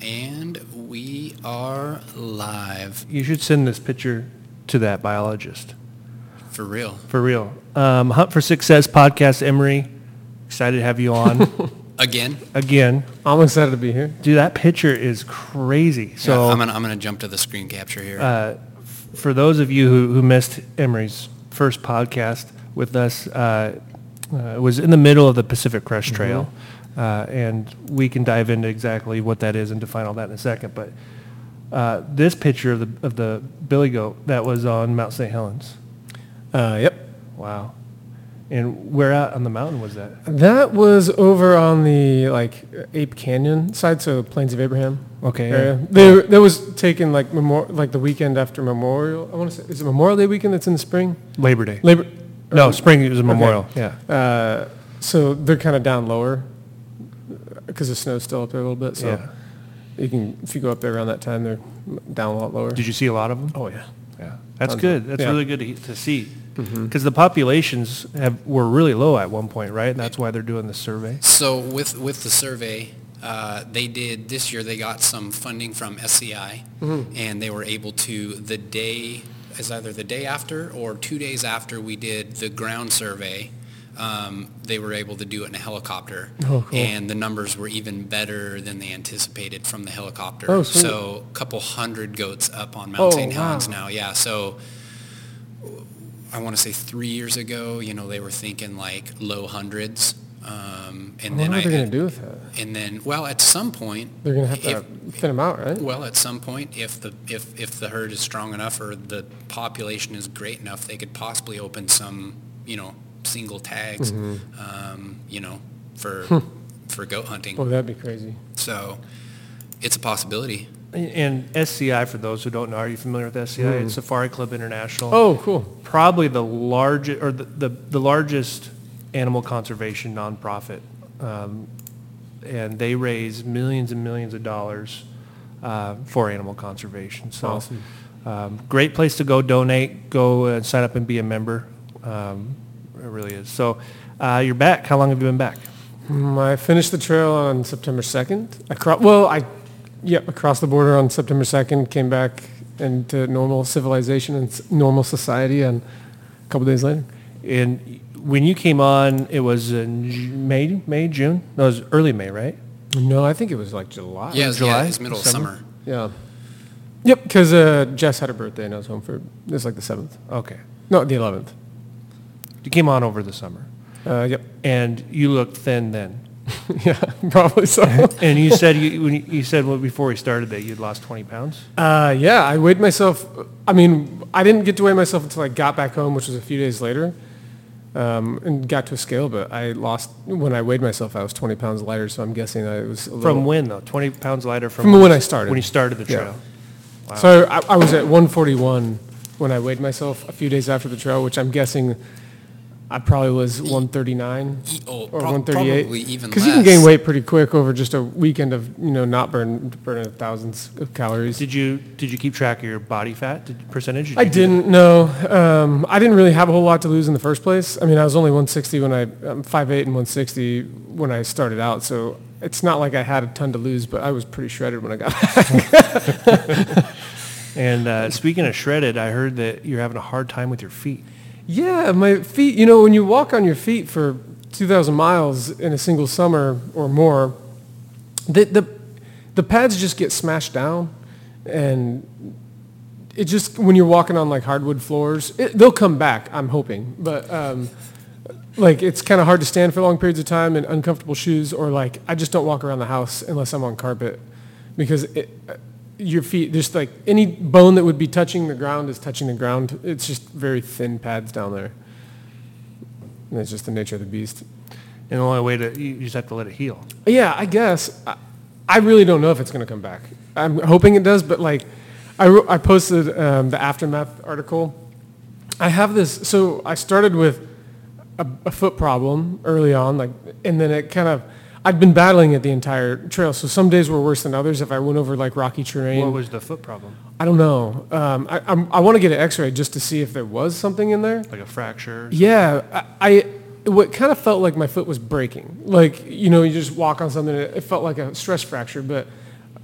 And we are live You should send this picture to that biologist. for real. For real. Um, Hunt for Success podcast, Emory. Excited to have you on Again, again. I'm excited to be here. Dude, that picture is crazy. so So I'm gonna I'm gonna jump to the screen capture here. uh, f- for those of you who, who missed Emory's first podcast with us, uh, uh, it was in the middle of the Pacific Crest Trail. Uh, and we can dive into exactly what that is and define all that in a second. But uh, this picture of the, of the billy goat that was on Mount St. Helens. Uh, yep. Wow. And where out on the mountain was that? That was over on the like Ape Canyon side, so Plains of Abraham Okay. area. yeah. They, that was taken like memor- like the weekend after Memorial. I want to say is it Memorial Day weekend that's in the spring? Labor Day. Labor. No, spring. It was a memorial. Yeah. Uh, so they're kind of down lower because the snow's still up there a little bit. So yeah. you can if you go up there around that time, they're down a lot lower. Did you see a lot of them? oh yeah. Yeah. That's Tons of good. That's Yeah. really good to, to see. Because the populations have were really low at one point, right? And that's why they're doing the survey. so with with the survey, uh, they did this year. They got some funding from SCI, and they were able to the day is either the day after or two days after we did the ground survey. Um, they were able to do it in a helicopter, Oh, cool. and the numbers were even better than they anticipated from the helicopter. Oh, sweet. so a couple hundred goats up on Mount Oh, St. Helens wow. now. Yeah, so I want to say three years ago, you know, they were thinking like low hundreds. Um, and What then are I, they going to do with that? and then, well, at some point, They're going to have to if- thin them out, right? well, at some point, if the, if, if the herd is strong enough or the population is great enough, they could possibly open some, you know, single tags, Mm-hmm. um, you know, for, Hmm. for goat hunting. Oh, that'd be crazy. So it's a possibility. And SCI, for those who don't know, are you familiar with SCI? It's Safari Club International. Oh, cool. Probably the largest, or the, the, the largest animal conservation nonprofit. Um, and they raise millions and millions of dollars uh, for animal conservation. So, Awesome. um, great place to go donate. Go and sign up and be a member. Um, it really is. So, uh, you're back. How long have you been back? Mm, I finished the trail on September 2nd. Across, well, I, yep, across the border on September 2nd, came back into normal civilization and normal society, and a couple days later. And when you came on, it was in May, May, June? No, it was early May, right? No, I think it was like July. Yeah, it's, July, yeah, it's middle summer? of summer. Yeah. Yep, because uh, Jess had her birthday, and I was home for, it was like the 7th. Okay. No, the 11th. You came on over the summer. Uh, yep. And you looked thin then. yeah, probably so. And you said you, when you, you said well, before we started that you'd lost 20 pounds. Uh, yeah, I weighed myself. I mean, I didn't get to weigh myself until I got back home, which was a few days later, um, and got to a scale. But I lost when I weighed myself. I was 20 pounds lighter, so I'm guessing I was a From when though? 20 pounds lighter from, From when I started. When you started the Yeah. trail. Wow. So I, I was at 141 when I weighed myself a few days after the trail, which I'm guessing I probably was 139 E- oh, or prob- 138. Probably even Because you can gain weight pretty quick over just a weekend of you know not burn burning thousands of calories. Did you did you keep track of your body fat did, percentage? Did I didn't know. Um, I didn't really have a whole lot to lose in the first place. I mean, I was only 160 when I, I'm 5'8 and 160 when I started out, so it's not like I had a ton to lose, but I was pretty shredded when I got back. And uh, speaking of shredded, I heard that you're having a hard time with your feet. Yeah, my feet, you know, when you walk on your feet for 2,000 miles in a single summer or more, the, the, the pads just get smashed down and it just when you're walking on like hardwood floors it, they'll come back i'm hoping but um, like it's kind of hard to stand for long periods of time in uncomfortable shoes or like i just don't walk around the house unless i'm on carpet because it, your feet just like any bone that would be touching the ground is touching the ground it's just very thin pads down there and it's just the nature of the beast And the only way to you just have to let it heal. yeah, I guess. I, I really don't know if it's going to come back. I'm hoping it does, but like, I, wrote, I posted um, the aftermath article. I have this, so I started with a, a foot problem early on, like, and then it kind of, I'd been battling it the entire trail. So some days were worse than others. If I went over like rocky terrain, What was the foot problem? I don't know. Um, I, I'm, I want to get an X-ray just to see if there was something in there. Like a fracture? Yeah, I, I what kind of felt like my foot was breaking. Like, you know, you just walk on something, it felt like a stress fracture. But,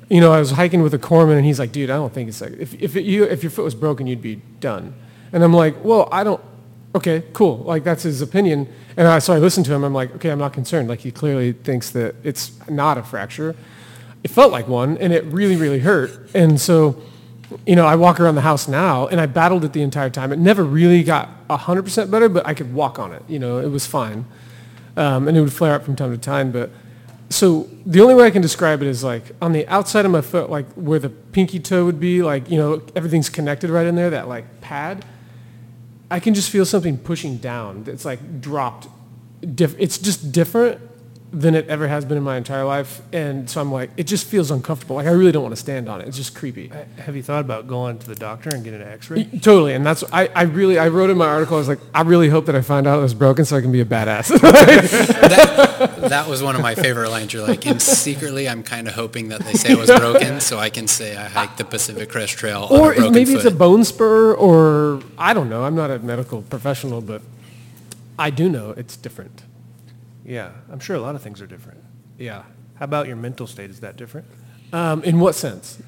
you know, I was hiking with a corpsman and he's like, dude, I don't think it's like, if, if, it, you, if your foot was broken, you'd be done. And I'm like, well, I don't, okay, cool. Like, that's his opinion. And I, so I listened to him. I'm like, okay, I'm not concerned. Like, he clearly thinks that it's not a fracture. It felt like one, and it really, really hurt. And so, you know, I walk around the house now, and I battled it the entire time. It never really got 100% better, but I could walk on it. You know, it was fine. Um, and it would flare up from time to time. But so the only way I can describe it is like on the outside of my foot, like where the pinky toe would be, like, you know, everything's connected right in there, that like pad. I can just feel something pushing down. It's like dropped. Diff- it's just different than it ever has been in my entire life. And so I'm like, it just feels uncomfortable. Like I really don't want to stand on it. It's just creepy. Uh, have you thought about going to the doctor and getting an X-ray? Totally. And that's, I, I really, I wrote in my article, I was like, I really hope that I find out it was broken so I can be a badass. that, that was one of my favorite lines. You're like, and secretly, I'm kind of hoping that they say it was broken, so I can say I hiked the Pacific Crest Trail on a or maybe foot. it's a bone spur or I don't know. I'm not a medical professional, but I do know it's different. Yeah, I'm sure a lot of things are different. Yeah. How about your mental state? Is that different? Um, in what sense?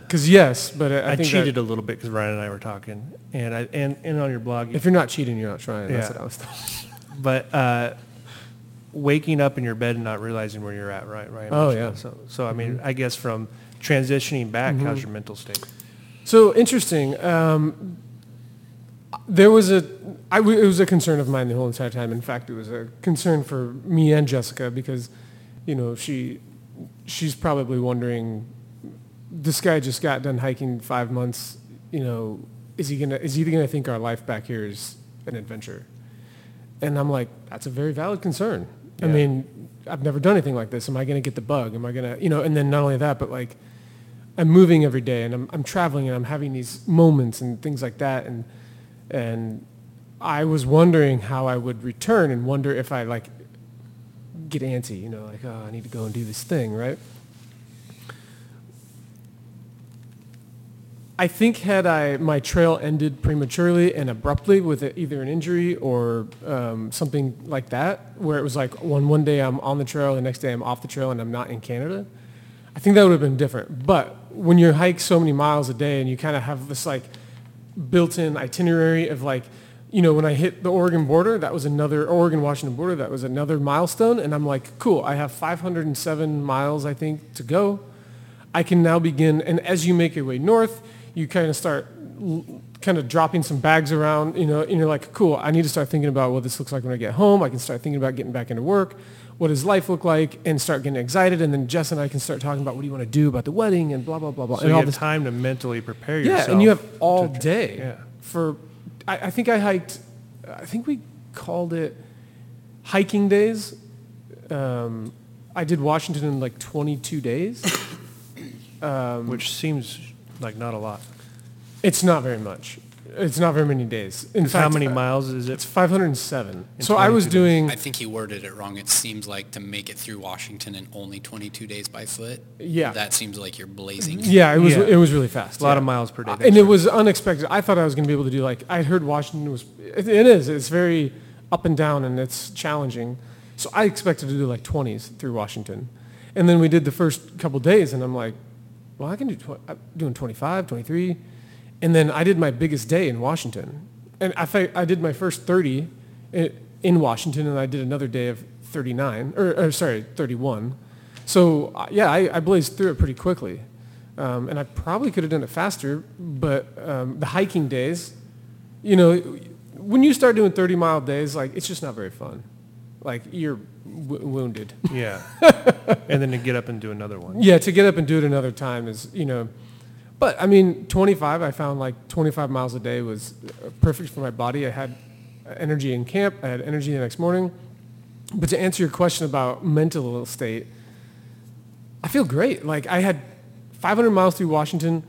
Because yes, but I, I I, think cheated that a little bit because Ryan and I were talking, and I and, and on your blog, if you're not cheating, you're not trying. That's what I was thinking. but uh, waking up in your bed and not realizing where you're at, right? Right. Oh, yeah. So, so I mean, I guess from transitioning back, how's your mental state? So interesting. Um, there was a, I w- it was a concern of mine the whole entire time. In fact, it was a concern for me and Jessica because, you know, she, she's probably wondering, this guy just got done hiking five months. You know, is he gonna, is he gonna think our life back here is an adventure? And I'm like, that's a very valid concern. I mean, I've never done anything like this. Am I gonna get the bug? Am I gonna, you know? And then not only that, but like, I'm moving every day and I'm, I'm traveling and I'm having these moments and things like that. And, and I was wondering how I would return and wonder if I like get antsy, you know, like, oh, I need to go and do this thing, right? I think had I my trail ended prematurely and abruptly with a, either an injury or um, something like that, where it was like one one day I'm on the trail, the next day I'm off the trail, and I'm not in Canada. I think that would have been different. But when you hike so many miles a day and you kind of have this like built-in itinerary of like, you know, when I hit the Oregon border, that was another Oregon-Washington border, that was another milestone, and I'm like, cool, I have 507 miles I think to go. I can now begin, and as you make your way north, you kind of start kind of dropping some bags around, you know, and you're like, cool, I need to start thinking about what this looks like when I get home. I can start thinking about getting back into work. What does life look like? And start getting excited. And then Jess and I can start talking about what do you want to do about the wedding and blah, blah, blah, blah. So and you all have this time to mentally prepare yourself. yeah, and you have all to- day Yeah. for. I, I think I hiked. I think we called it hiking days. Um, I did Washington in like 22 days. Um, which seems like not a lot. It's not very much. It's not very many days. In 'Cause fact, how many uh, miles is it? It's 507. So I was 22 days. doing. I think he worded it wrong. It seems like to make it through Washington in only 22 days by foot. Yeah. That seems like you're blazing. Yeah, it was. Yeah. It was really fast. A lot yeah. of miles per day. Uh, and it was unexpected. I thought I was going to be able to do like I heard Washington was. It, it is. It's very up and down, and it's challenging. So I expected to do like 20s through Washington, and then we did the first couple days, and I'm like, well, I can do. Tw- I'm doing 25, 23, and then I did my biggest day in Washington, and I I did my first 30 in Washington, and I did another day of 39, or, or sorry, 31. So uh, yeah, I, I blazed through it pretty quickly. Um, and I probably could have done it faster, but um, the hiking days, you know, when you start doing 30 mile days, like it's just not very fun. Like you're w- wounded. Yeah. and then to get up and do another one. Yeah, to get up and do it another time is, you know, but I mean, 25, I found like 25 miles a day was uh, perfect for my body. I had energy in camp. I had energy the next morning. But to answer your question about mental state, I feel great. Like I had 500 miles through Washington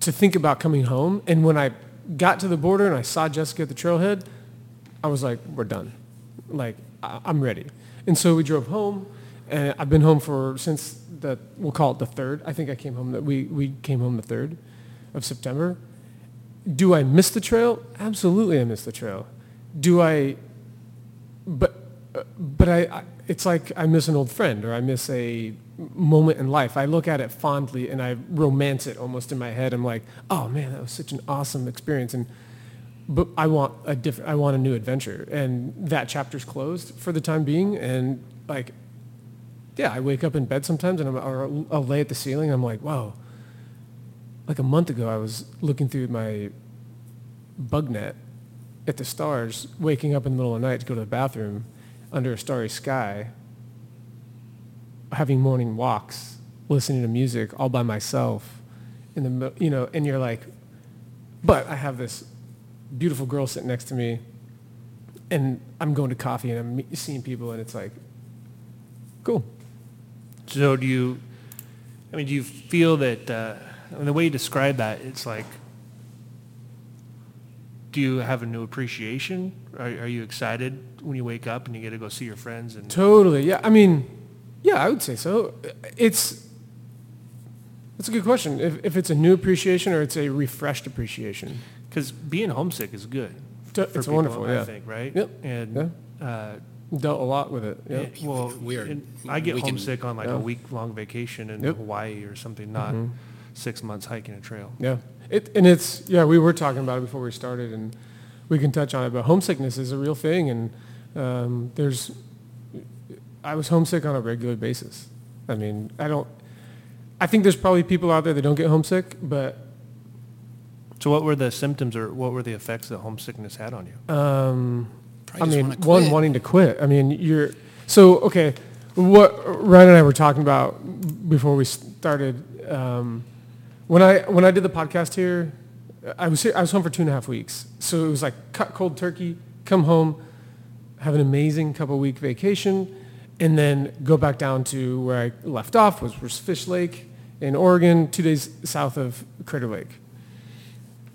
to think about coming home. And when I got to the border and I saw Jessica at the trailhead, I was like, we're done. Like, I- I'm ready. And so we drove home, and I've been home for since the we'll call it the third. I think I came home that we we came home the third of September. Do I miss the trail? Absolutely, I miss the trail. Do I but I, I, it's like I miss an old friend or I miss a moment in life. I look at it fondly and I romance it almost in my head. I'm like, oh man, that was such an awesome experience. And, but I want a different, I want a new adventure. And that chapter's closed for the time being. And like, yeah, I wake up in bed sometimes and I'm, or I'll lay at the ceiling. And I'm like, wow, like a month ago, I was looking through my bug net at the stars, waking up in the middle of the night to go to the bathroom under a starry sky, having morning walks, listening to music all by myself in the, you know, and you're like, but I have this beautiful girl sitting next to me and I'm going to coffee and I'm seeing people and it's like, cool. So do you, I mean, do you feel that, uh, I mean, the way you describe that, it's like, do you have a new appreciation? Are, are you excited when you wake up and you get to go see your friends and Totally. Yeah. I mean, yeah, I would say so. It's that's a good question. If if it's a new appreciation or it's a refreshed appreciation. because being homesick is good. T- It's people, wonderful. I Yeah. think, right? Yep. And uh, Dealt a lot with it. Yeah. eh, well, We are- and I get we can- homesick on like Yeah. a week long vacation in Yep. Hawaii or something, not Mhm. six months hiking a trail. Yeah. It and it's yeah. We were talking about it before we started, and we can touch on it. But homesickness is a real thing, and um, there's. I was homesick on a regular basis. I mean, I don't. I think there's probably people out there that don't get homesick, but So what were the symptoms or what were the effects that homesickness had on you? Um, Probably I mean, one wanting to quit. I mean, you're so okay. What Ryan and I were talking about before we started. Um, when I when I did the podcast here, I was here, I was home for two and a half weeks. So it was like cut cold turkey, come home, have an amazing couple week vacation, and then go back down to where I left off, was, was Fish Lake in Oregon, two days south of Crater Lake.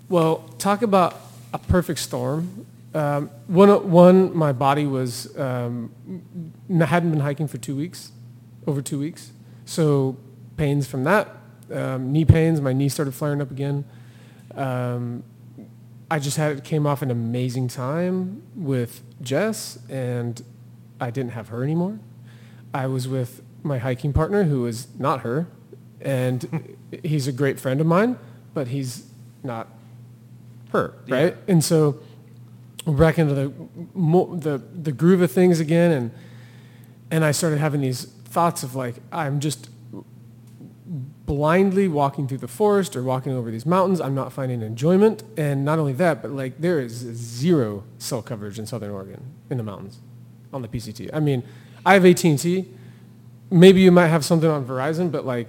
Well, talk about a perfect storm. Um, one, one, my body was um, hadn't been hiking for two weeks, over two weeks. So pains from that, um, knee pains. My knee started flaring up again. Um, I just had it came off an amazing time with Jess, and I didn't have her anymore. I was with my hiking partner, who is not her, and he's a great friend of mine, but he's not her, right? And so we're back into the the the groove of things again, and and I started having these thoughts of like I'm just blindly walking through the forest or walking over these mountains. I'm not finding enjoyment, and not only that, but like there is zero cell coverage in Southern Oregon in the mountains on the PCT. I mean, I have AT&T. Maybe you might have something on Verizon, but like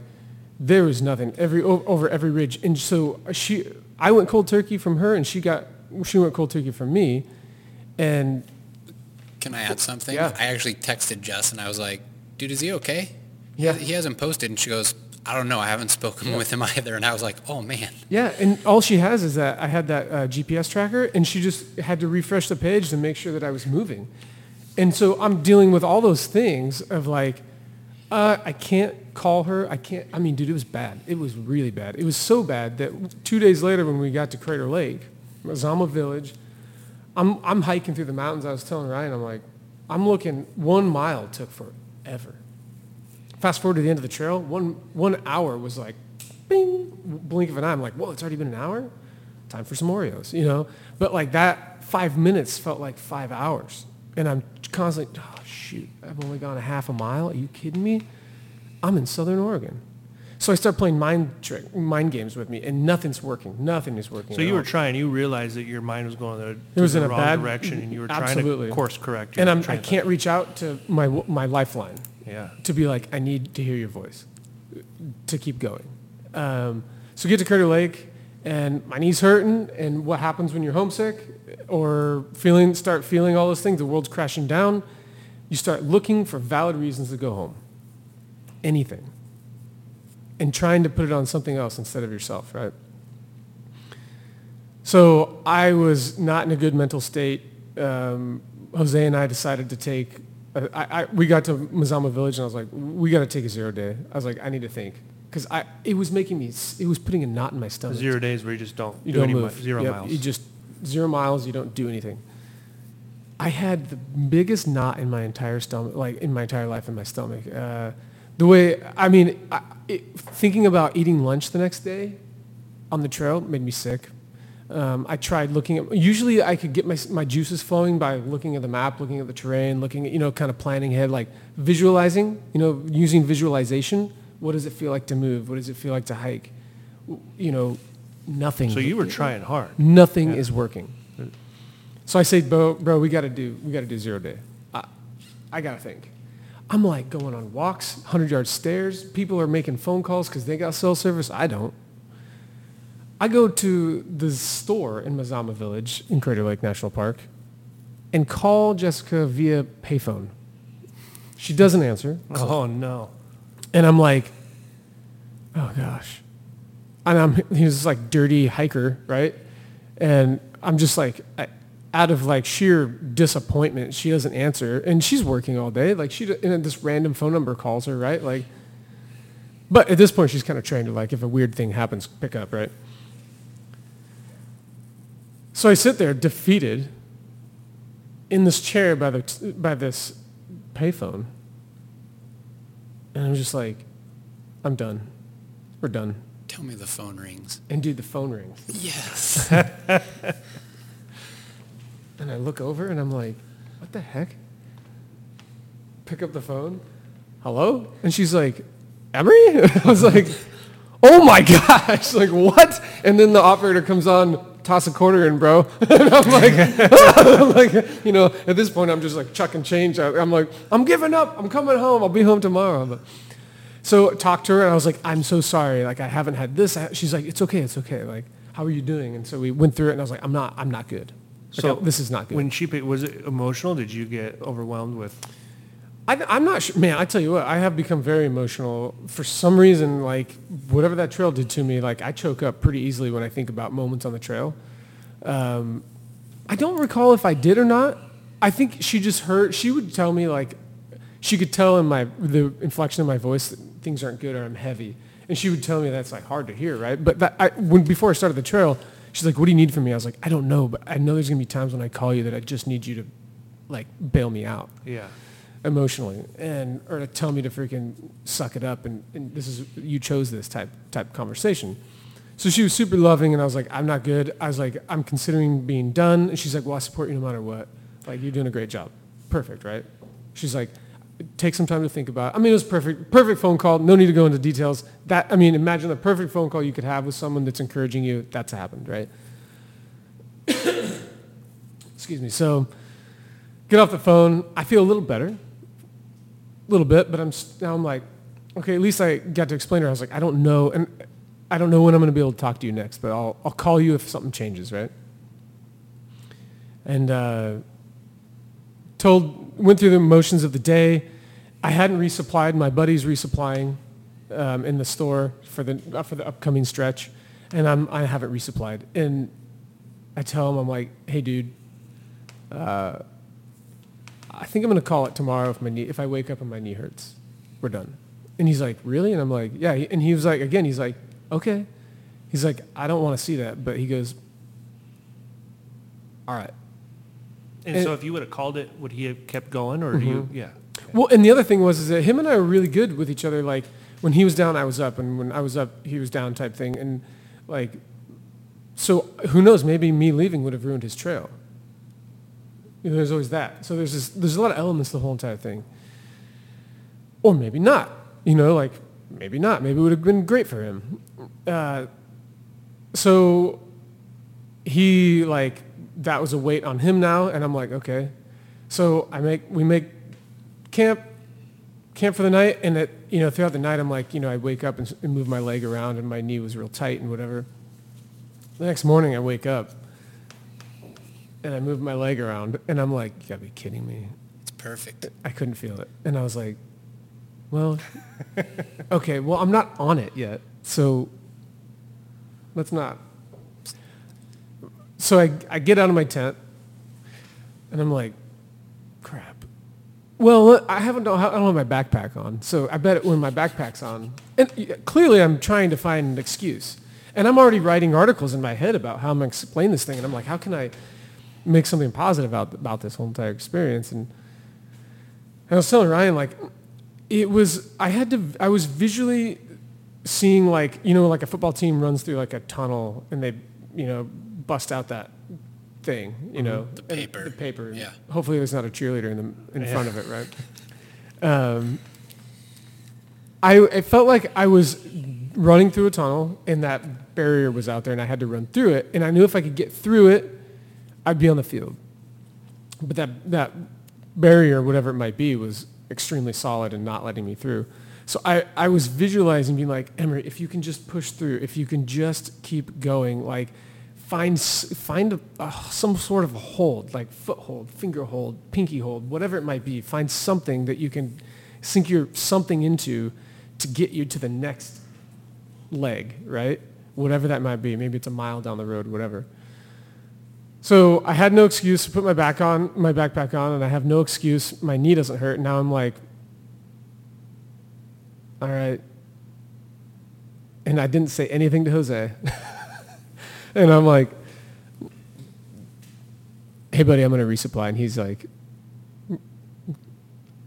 there was nothing every over every ridge. And so she, I went cold turkey from her, and she got she went cold turkey from me, and Can I add something? Yeah. I actually texted Jess and I was like, dude, is he okay? Yeah. He hasn't posted. And she goes, I don't know. I haven't spoken with him either. And I was like, oh, man. Yeah, and all she has is that I had that uh, GPS tracker, and she just had to refresh the page to make sure that I was moving. And so I'm dealing with all those things of like, uh, I can't call her. I can't. I mean, dude, it was bad. It was really bad. It was so bad that two days later, when we got to Crater Lake, Mazama Village, I'm I'm hiking through the mountains. I was telling Ryan, I'm like, I'm looking. One mile took forever. Fast forward to the end of the trail, one one hour was like, bing, blink of an eye. I'm like, whoa, it's already been an hour. Time for some Oreos, you know. But like that, five minutes felt like five hours, and I'm constantly, oh shoot, I've only gone a half a mile. Are you kidding me? I'm in Southern Oregon. So I start playing mind trick, mind games with me, and nothing's working. Nothing is working. So you were trying, you realized that your mind was going the, It was in the a wrong bad- direction and you were absolutely. trying to course correct. your and I'm, I of can't reach out to my my lifeline. Yeah. to be like, I need to hear your voice to keep going. Um, so get to Crater Lake, and my knee's hurting. And what happens when you're homesick or feeling start feeling all those things? The world's crashing down. You start looking for valid reasons to go home. Anything. And trying to put it on something else instead of yourself, right? So I was not in a good mental state. Um, Jose and I decided to take. uh, I, I, we got to Mazama Village and I was like, we got to take a zero day. I was like, I need to think because I it was making me. It was putting a knot in my stomach. Zero days where you just don't You do don't any move. mi- zero Yep, miles. You just zero miles. You don't do anything. I had the biggest knot in my entire stomach, like in my entire life in my stomach. Uh, the way, I mean, I, it, thinking about eating lunch the next day on the trail made me sick. Um, I tried looking at, usually I could get my, my juices flowing by looking at the map, looking at the terrain, looking at, you know, kind of planning ahead, like visualizing, you know, using visualization. What does it feel like to move? What does it feel like to hike? You know, nothing. So you were trying hard. Nothing is working. So I say, bro, bro, we got to do, we got to do zero day. I, I got to think. I'm like going on walks, 100 yard stairs. People are making phone calls because they got cell service. I don't. I go to the store in Mazama Village in Crater Lake National Park and call Jessica via payphone. She doesn't answer. Oh no. And I'm like, oh gosh. And I'm, he was like dirty hiker, right? And I'm just like, I, out of like sheer disappointment, she doesn't answer. And she's working all day. Like she, and this random phone number calls her, right? Like, but at this point, she's kind of trained to like, if a weird thing happens, pick up, right? So I sit there defeated in this chair by, the, by this payphone. And I'm just like, I'm done. We're done. Tell me the phone rings. And dude, the phone rings. Yes. And I look over and I'm like, what the heck? Pick up the phone. Hello? And she's like, Emory? I was like, oh my gosh, like what? And then the operator comes on, toss a quarter in, bro. and I'm like, I'm like, you know, at this point I'm just like chucking change. I'm like, I'm giving up. I'm coming home. I'll be home tomorrow. But, so talked to her and I was like, I'm so sorry. Like I haven't had this. She's like, it's okay. It's okay. Like, how are you doing? And so we went through it and I was like, I'm not, I'm not good. I- this is not good. When she picked, was it emotional? Did you get overwhelmed with? I, I'm not sure, man. I tell you what, I have become very emotional for some reason. Like whatever that trail did to me, like I choke up pretty easily when I think about moments on the trail. Um, I don't recall if I did or not. I think she just heard. She would tell me like, she could tell in my the inflection of my voice that things aren't good or I'm heavy, and she would tell me that's like hard to hear, right? But that I, when before I started the trail, she's like, "What do you need from me?" I was like, "I don't know, but I know there's gonna be times when I call you that I just need you to, like, bail me out." Yeah. emotionally and or to tell me to freaking suck it up and, and this is you chose this type type conversation so she was super loving and i was like i'm not good i was like i'm considering being done and she's like well i support you no matter what like you're doing a great job perfect right she's like take some time to think about it. i mean it was perfect perfect phone call no need to go into details that i mean imagine the perfect phone call you could have with someone that's encouraging you that's happened right excuse me so get off the phone i feel a little better a little bit, but I'm now I'm like, okay, at least I got to explain to her. I was like, I don't know, and I don't know when I'm going to be able to talk to you next, but I'll I'll call you if something changes, right? And uh, told went through the motions of the day. I hadn't resupplied. My buddy's resupplying um, in the store for the uh, for the upcoming stretch, and I'm I haven't resupplied. And I tell him I'm like, hey, dude. Uh, I think I'm going to call it tomorrow if my knee, if I wake up and my knee hurts. We're done. And he's like, really? And I'm like, yeah. And he was like, again, he's like, okay. He's like, I don't want to see that. But he goes, all right. And, And- so if you would have called it, would he have kept going or do you? Yeah. Well, and the other thing was is that him and I were really good with each other. Like when he was down, I was up, and when I was up, he was down, type thing. And like, so who knows? Maybe me leaving would have ruined his trail. You know, there's always that. So there's this, there's a lot of elements to the whole entire thing. Or maybe not. You know, like maybe not. Maybe it would have been great for him. Uh, so he like that was a weight on him now, and I'm like, okay. So I make we make camp camp for the night, and it, you know throughout the night I'm like, you know, I wake up and, and move my leg around, and my knee was real tight and whatever. The next morning I wake up, and I move my leg around, and I'm like, you gotta be kidding me. It's perfect. I couldn't feel it, and I was like, well, okay, well I'm not on it yet, so let's not. So I, I get out of my tent, and I'm like, crap. Well, I haven't I don't have my backpack on, so I bet when my backpack's on, and clearly I'm trying to find an excuse, and I'm already writing articles in my head about how I'm going to explain this thing, and I'm like, how can I? make something positive about about this whole entire experience. And I was telling Ryan like, it was I had to I was visually seeing like you know like a football team runs through like a tunnel and they you know bust out that thing you know The paper. the paper Yeah. hopefully there's not a cheerleader in the in Yeah. front of it right um, I it felt like I was running through a tunnel and that barrier was out there and I had to run through it and I knew if I could get through it I'd be on the field but that that barrier whatever it might be was extremely solid and not letting me through so I, I was visualizing being like Emory if you can just push through if you can just keep going like find find a, uh, some sort of a hold like foothold finger hold pinky hold whatever it might be find something that you can sink your something into to get you to the next leg right whatever that might be maybe it's a mile down the road whatever so I had no excuse to put my back on, my backpack on, and I have no excuse. My knee doesn't hurt. Now I'm like, all right. And I didn't say anything to Jose. and I'm like, hey, buddy, I'm going to resupply. And he's like,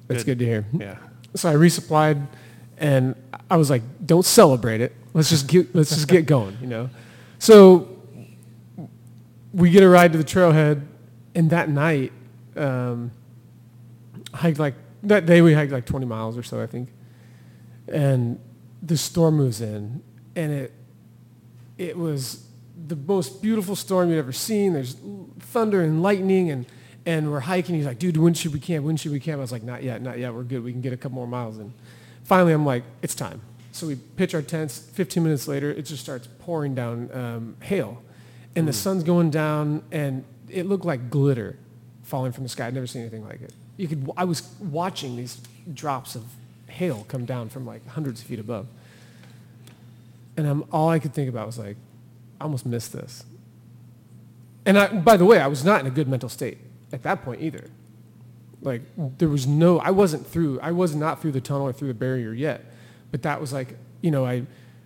that's Good. good to hear. Yeah. So I resupplied, and I was like, "Don't celebrate it. Let's just get let's just get going," you know. So we get a ride to the trailhead, and that night, um, hiked like that day we hiked like 20 miles or so, I think, and the storm moves in, and it it was the most beautiful storm you've ever seen. There's thunder and lightning, and and we're hiking. He's like, dude, when should we camp? When should we camp? I was like, not yet, not yet. We're good. We can get a couple more miles in. Finally, I'm like, it's time. So we pitch our tents. 15 minutes later, it just starts pouring down um, hail, and the sun's going down, and it looked like glitter falling from the sky. I'd never seen anything like it. You could. I was watching these drops of hail come down from like hundreds of feet above. And I'm, all I could think about was like, I almost missed this. And I, by the way, I was not in a good mental state at that point either. Like there was no, I wasn't through, I was not through the tunnel or through the barrier yet. But that was like, you know, I,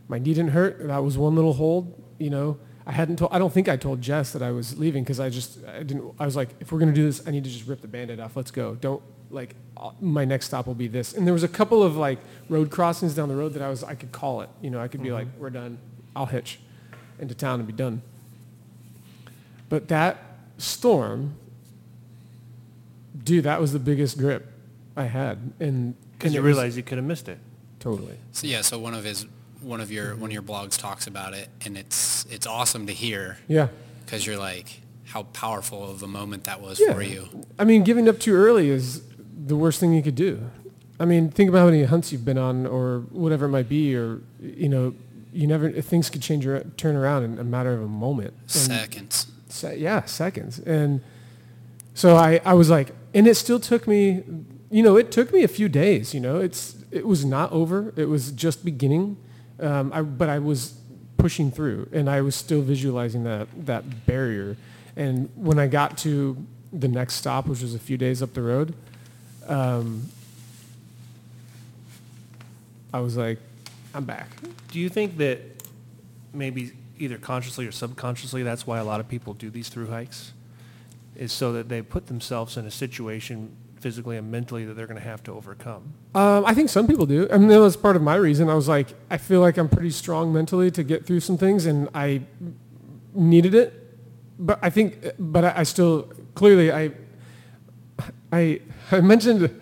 my knee didn't hurt. That was one little hold, you know. I hadn't told, I don't think I told Jess that I was leaving because I just, I didn't, I was like, if we're going to do this, I need to just rip the Band-Aid off. Let's go. Don't, like, uh, my next stop will be this. And there was a couple of like road crossings down the road that I was, I could call it. You know, I could be like, we're done. I'll hitch into town and be done. But that storm, dude, that was the biggest grip I had. And Because you was- realize you could have missed it. totally. So yeah, so one of his one of your one of your blogs talks about it, and it's it's awesome to hear Yeah. because you're like how powerful of a moment that was Yeah. for you. I mean, giving up too early is the worst thing you could do. I mean, think about how many hunts you've been on or whatever it might be, or, you know, you never, things could change, or turn around in a matter of a moment. And- Seconds. Se- yeah, seconds. And so I, I was like, and it still took me, you know, it took me a few days, you know, it's, it was not over. It was just beginning. Um, I, but I was pushing through and I was still visualizing that, that barrier. And when I got to the next stop, which was a few days up the road, um, I was like, I'm back. Do you think that maybe either consciously or subconsciously, that's why a lot of people do these through hikes? Is so that they put themselves in a situation physically and mentally that they're going to have to overcome. Um, I think some people do. I mean, that was part of my reason. I was like, I feel like I'm pretty strong mentally to get through some things, and I needed it. But I think, but I, I still clearly, I, I, I mentioned,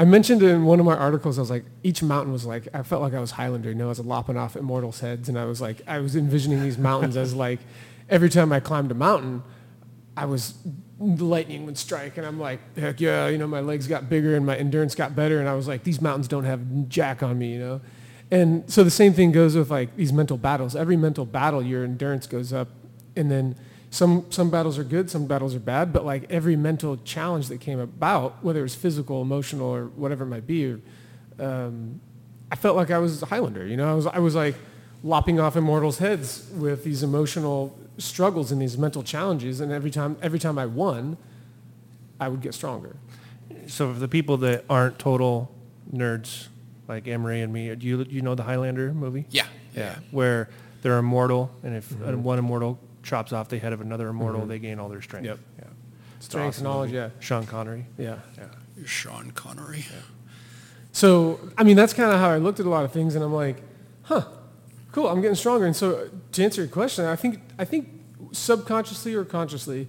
I mentioned in one of my articles, I was like, each mountain was like, I felt like I was Highlander. You know, I was lopping off immortals' heads, and I was like, I was envisioning these mountains as like, every time I climbed a mountain, I was the lightning would strike and I'm like, heck yeah, you know, my legs got bigger and my endurance got better and I was like, these mountains don't have jack on me, you know. And so the same thing goes with like these mental battles. Every mental battle, your endurance goes up, and then some some battles are good, some battles are bad. But like every mental challenge that came about, whether it was physical, emotional, or whatever it might be, or, um, I felt like I was a Highlander. You know, I was I was like lopping off immortals' heads with these emotional struggles and these mental challenges, and every time every time I won, I would get stronger. So for the people that aren't total nerds like Emory and me, do you, you know the Highlander movie? Yeah. Yeah. Where they're immortal, and if uh one immortal chops off the head of another immortal, mm-hmm. they gain all their strength. Yep. Yeah. Strengths awesome knowledge, movie. yeah. Sean Connery. Yeah. Yeah. Sean Connery. So, I mean, that's kind of how I looked at a lot of things, and I'm like, huh, cool, I'm getting stronger. And so, to answer your question, I think, I think subconsciously or consciously,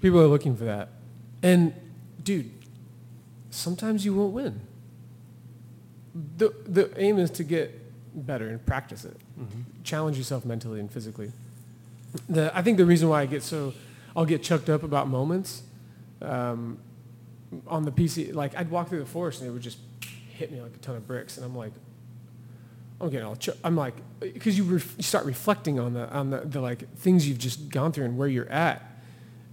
people are looking for that. And, dude, sometimes you won't win. The, the aim is to get better and practice it. Mm-hmm. Challenge yourself mentally and physically. The, I think the reason why I get so, I'll get chucked up about moments um, on the PC, like I'd walk through the forest and it would just hit me like a ton of bricks, and I'm like, I'm getting all, ch- I'm like, because you, ref- you start reflecting on the on the, the like things you've just gone through and where you're at,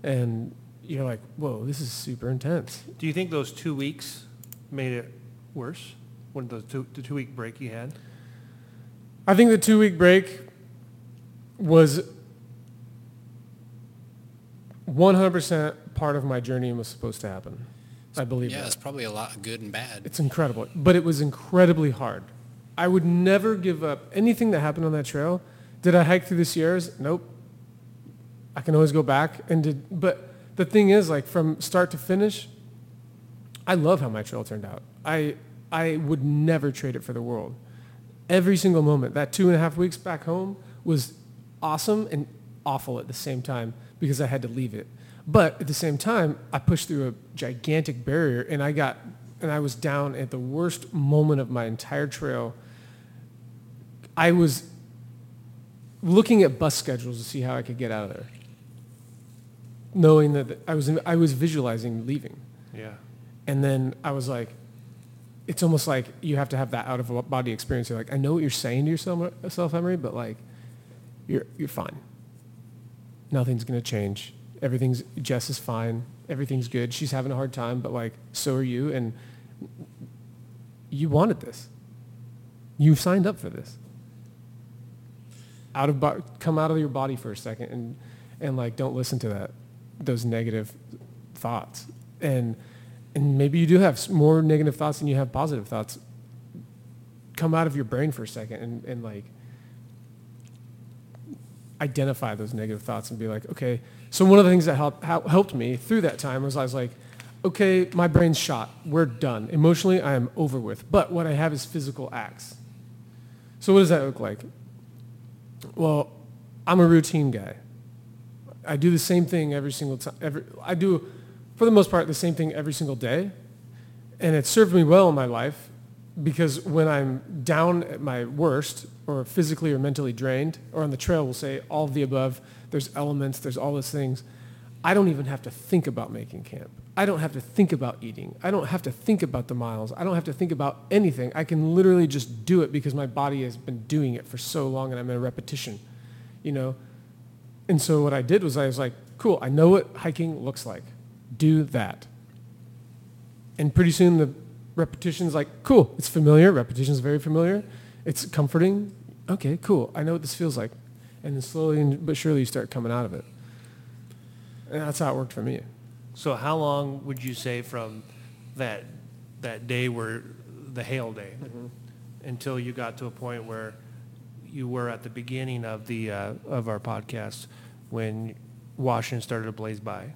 and you're like, whoa, this is super intense. Do you think those two weeks made it worse? When those two, the two week break you had? I think the two week break was 100% part of my journey and was supposed to happen. I believe Yeah, that. it's probably a lot of good and bad. It's incredible, but it was incredibly hard. I would never give up anything that happened on that trail. Did I hike through the Sierras? Nope. I can always go back and did, but the thing is, like from start to finish, I love how my trail turned out. I I would never trade it for the world. Every single moment, that two and a half weeks back home was awesome and awful at the same time because I had to leave it. But at the same time, I pushed through a gigantic barrier and I got and I was down at the worst moment of my entire trail. I was looking at bus schedules to see how I could get out of there. Knowing that I was I was visualizing leaving. Yeah. And then I was like, it's almost like you have to have that out of body experience. You're like, I know what you're saying to yourself, self, Emory, but like, you're you're fine. Nothing's gonna change. Everything's Jess is fine. Everything's good. She's having a hard time, but like, so are you. And you wanted this. You signed up for this. Out of bo- come out of your body for a second and and like don't listen to that those negative thoughts and and maybe you do have more negative thoughts than you have positive thoughts come out of your brain for a second and, and like identify those negative thoughts and be like okay so one of the things that helped helped me through that time was i was like okay my brain's shot. We're done. Emotionally i am over with. But what i have is physical acts. So what does that look like? Well i'm a routine guy. I do the same thing every single time. Every, I do, for the most part, the same thing every single day. And it served me well in my life because when I'm down at my worst or physically or mentally drained, or on the trail, we'll say all of the above, there's elements, there's all those things. I don't even have to think about making camp. I don't have to think about eating. I don't have to think about the miles. I don't have to think about anything. I can literally just do it because my body has been doing it for so long and I'm in a repetition, you know? And so what I did was I was like, cool, I know what hiking looks like. Do that. And pretty soon the repetition's like, cool, it's familiar. Repetition's very familiar. It's comforting. Okay, cool. I know what this feels like. And then slowly but surely you start coming out of it. And that's how it worked for me. So how long would you say from that that day where the hail day until you got to a point where you were at the beginning of the uh, of our podcast when Washington started to blaze by,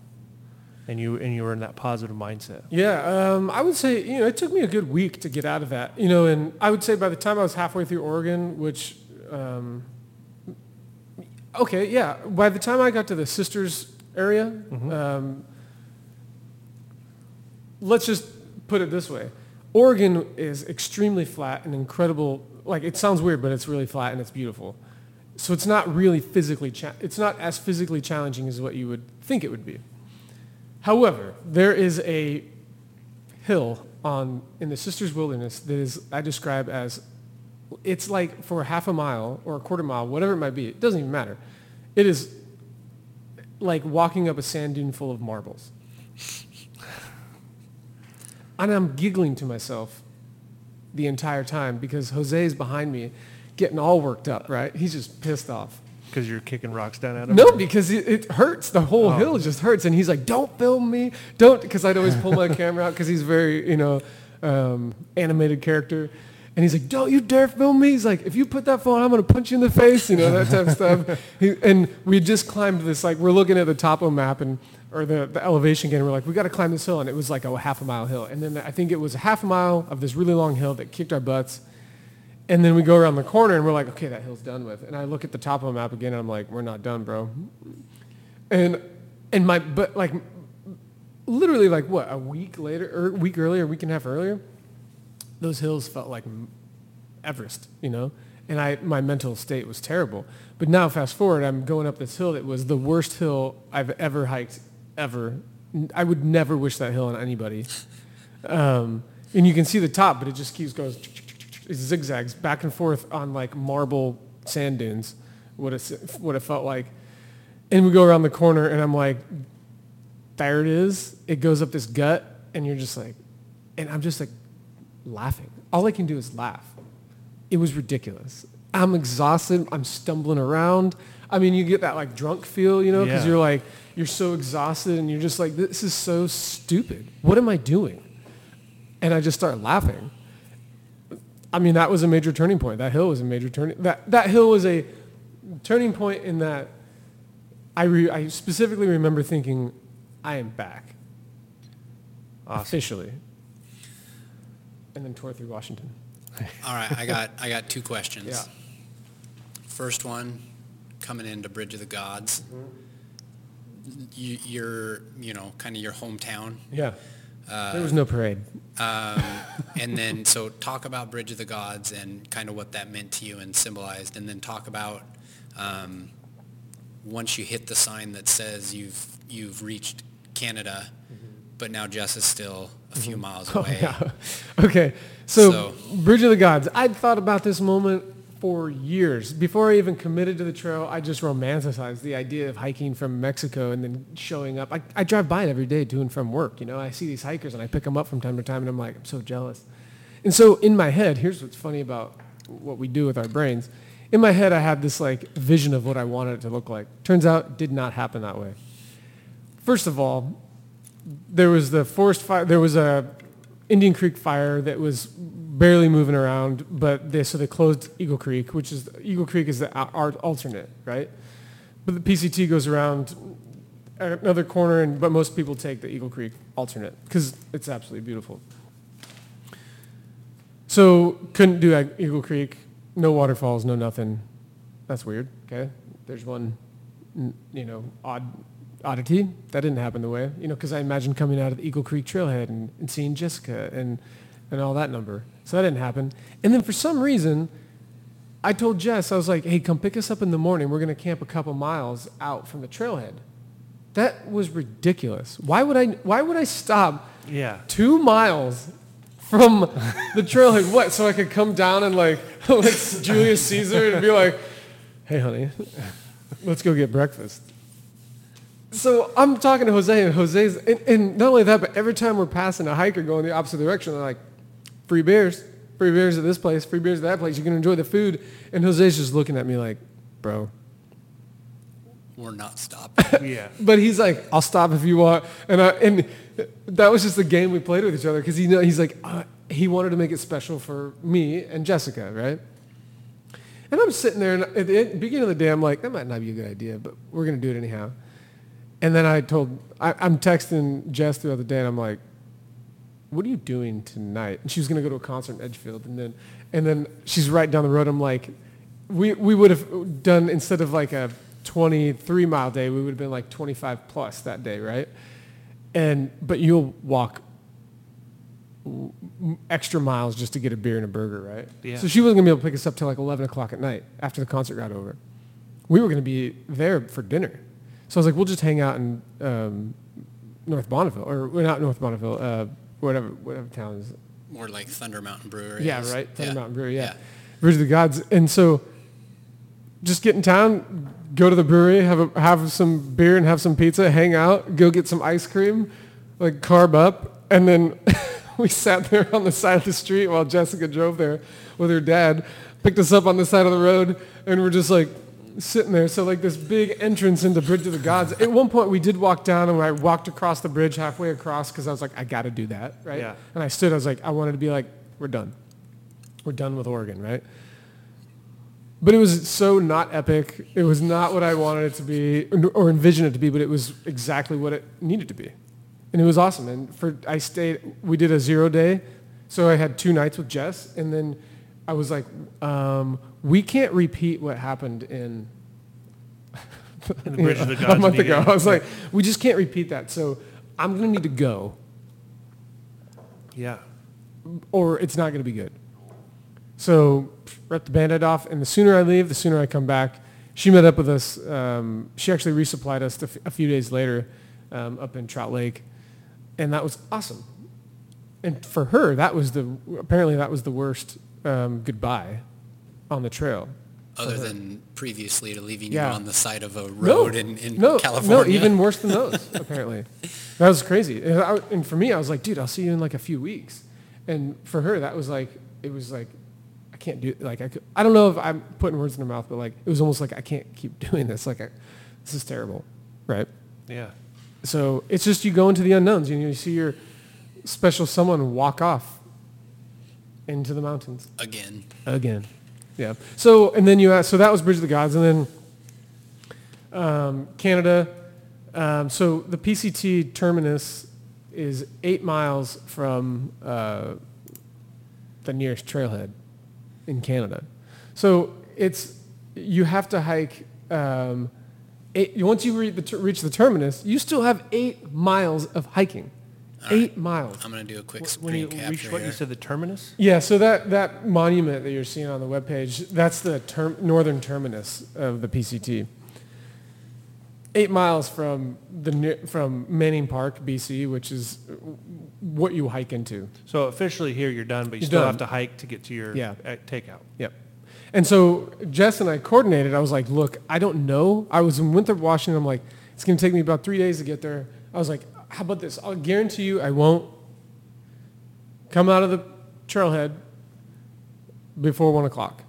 and you and you were in that positive mindset? Yeah, um, I would say you know it took me a good week to get out of that. You know, and I would say by the time I was halfway through Oregon, which, um, okay, yeah, by the time I got to the Sisters area, um, let's just put it this way: Oregon is extremely flat and incredible. Like it sounds weird, but it's really flat and it's beautiful. So it's not really physically cha- it's not as physically challenging as what you would think it would be. However, there is a hill on in the Sisters Wilderness that is I describe as it's like for half a mile or a quarter mile, whatever it might be. It doesn't even matter. It is like walking up a sand dune full of marbles. And I'm giggling to myself the entire time because Jose is behind me getting all worked up, right? He's just pissed off. Because you're kicking rocks down at him. No, because it, it hurts. The whole hill just hurts. And he's like, don't film me. Don't, because I'd always pull my camera out because he's very, you know, um, animated character. And he's like, don't you dare film me. He's like, if you put that phone, I'm going to punch you in the face, you know, that type of stuff. He, and we just climbed this, like, we're looking at the topo map and or the, the elevation again. We're like, we got to climb this hill, and it was like a half a mile hill. And then I think it was a half a mile of this really long hill that kicked our butts. And then we go around the corner, and we're like, okay, that hill's done with. And I look at the top of the map again, and I'm like, we're not done, bro. And and my but like literally like what a week later or a week earlier, a week and a half earlier, those hills felt like Everest, you know. And I my mental state was terrible. But now fast forward, I'm going up this hill that was the worst hill I've ever hiked ever. I would never wish that hill on anybody. Um, and you can see the top, but it just keeps it zigzags back and forth on like marble sand dunes. What it what it felt like. And we go around the corner, and I'm like, there it is. It goes up this gut, and you're just like, and I'm just like laughing. All I can do is laugh. It was ridiculous. I'm exhausted. I'm stumbling around. I mean, you get that like drunk feel, you know, because Yeah. you're like, you're so exhausted, and you're just like, this is so stupid. What am I doing? And I just start laughing. I mean, that was a major turning point. That hill was a major turning. That that hill was a turning point in that I re, I specifically remember thinking, I am back officially, and then tore through Washington. All right, I got I got two questions. Yeah. First one, coming into Bridge of the Gods. Mm-hmm. You, you're, you know, kind of your hometown. Yeah. There was no parade. Um, and then, so talk about Bridge of the Gods and kind of what that meant to you and symbolized, and then talk about um, once you hit the sign that says you've you've reached Canada, but now Jess is still a few miles away. Yeah. Okay. So, So- Bridge of the Gods. I'd thought about this moment for years. Before I even committed to the trail, I just romanticized the idea of hiking from Mexico and then showing up. I, I drive by it every day to and from work. You know, I see these hikers and I pick them up from time to time and I'm like, I'm so jealous. And so in my head, here's what's funny about what we do with our brains. In my head, I had this like vision of what I wanted it to look like. Turns out it did not happen that way. First of all, there was the forest fire. There was a Indian Creek fire that was barely moving around, but they so they closed Eagle Creek, which is Eagle Creek is the a- our alternate, right? But the PCT goes around another corner, and but most people take the Eagle Creek alternate because it's absolutely beautiful. So couldn't do Ag- Eagle Creek, no waterfalls, no nothing. That's weird. Okay, there's one, you know, odd oddity that didn't happen the way you know because I imagine coming out of the Eagle Creek Trailhead and, and seeing Jessica and and all that number. So that didn't happen. And then for some reason, I told Jess I was like, "Hey, come pick us up in the morning. We're gonna camp a couple miles out from the trailhead." That was ridiculous. Why would I? Why would I stop? Yeah. two miles from the trailhead. What? So I could come down and like, like Julius Caesar and be like, "Hey, honey, let's go get breakfast." So I'm talking to Jose, and Jose's, and, and not only that, but every time we're passing a hiker going the opposite direction, they're like, "Free beers, free beers at this place, free beers at that place. You can enjoy the food." And Jose's just looking at me like, "Bro." We're not stopping. Yeah. But he's like, I'll stop if you want. And I, and that was just the game we played with each other because he know he's like uh, he wanted to make it special for me and Jessica, right? And I'm sitting there, and at the beginning of the day, I'm like, that might not be a good idea, but we're gonna do it anyhow. And then I told, I, I'm texting Jess throughout the day, and I'm like, what are you doing tonight? And she was gonna go to a concert in Edgefield, and then and then she's right down the road. I'm like, we we would have done instead of like a 23 mile day, we would have been like 25 plus that day, right? And but you'll walk extra miles just to get a beer and a burger, right? Yeah. So she wasn't gonna be able to pick us up till like 11 o'clock at night after the concert got over. We were gonna be there for dinner, so I was like, we'll just hang out in um, North Bonneville, or not North Bonneville, uh, whatever whatever town is More like Thunder Mountain Brewery. yeah, is. right. Thunder Yeah. Mountain Brewery. Yeah. Yeah. Bridge of the Gods. And so, just get in town, go to the brewery, have a, have some beer and have some pizza, hang out, go get some ice cream, like carb up, and then we sat there on the side of the street while Jessica drove there with her dad, picked us up on the side of the road, and we're just like sitting there. So like this big entrance into Bridge of the Gods. At one point, we did walk down, and I walked across the bridge halfway across because I was like, I got to do that, right? Yeah. And I stood. I was like, I wanted to be like, we're done. We're done with Oregon, right? but it was so not epic. It was not what I wanted it to be or envisioned it to be, but it was exactly what it needed to be. And it was awesome. And for I stayed, we did a zero day. So I had two nights with Jess. And then I was like, um, we can't repeat what happened in In the Bridge of the a month ago. I was like, we just can't repeat that. So I'm going to need to go yeah. or it's not going to be good. So rip the band-aid off, and the sooner I leave, the sooner I come back. She met up with us. Um, she actually resupplied us a few days later um, up in Trout Lake, and that was awesome. And for her, that was the apparently that was the worst um, goodbye on the trail. Other uh-huh. than previously to leaving Yeah. you on the side of a road in, in no, California. No, even worse than those, apparently. That was crazy. And, I, and for me, I was like, dude, I'll see you in like a few weeks. And for her, that was like, it was like, I can't do, like, I, could, I don't know if I'm putting words in her mouth, but like, it was almost like, I can't keep doing this. Like, I, this is terrible, right? Yeah. So it's just you go into the unknowns. You, know, you see your special someone walk off into the mountains Again. again. Yeah. So and then you asked, so that was Bridge of the Gods, and then um, Canada. Um, so the PCT terminus is eight miles from uh, the nearest trailhead in Canada. So it's you have to hike. Um, eight, once you reach the, reach the terminus, you still have eight miles of hiking. Eight miles. I'm going to do a quick When you screen reach capture what you said, the terminus? Yeah, so that, that monument that you're seeing on the webpage, that's the term, northern terminus of the PCT. Eight miles from the from Manning Park, BC, which is what you hike into. So officially here you're done, but you You're still done. have to hike to get to your Yeah. uh, takeout. Yep. And so Jess and I coordinated. I was like, look, I don't know. I was in Winthrop, Washington. I'm like, it's going to take me about three days to get there. I was like, how about this? I'll guarantee you I won't come out of the trailhead before one o'clock.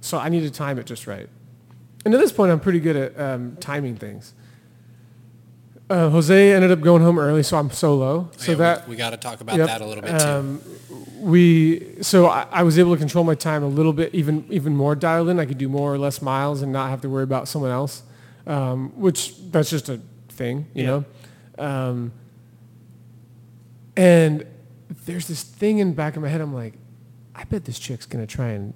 So I need to time it just right. And at this point, I'm pretty good at um, timing things. Uh, Jose ended up going home early, so I'm solo. So Yeah, we- that we, got to talk about Yep. that a little bit too. Um, we so I, I was able to control my time a little bit, even even more dialed in. I could do more or less miles and not have to worry about someone else, um, which that's just a thing, you Yeah. know. Um, and there's this thing in the back of my head. I'm like, I bet this chick's gonna try and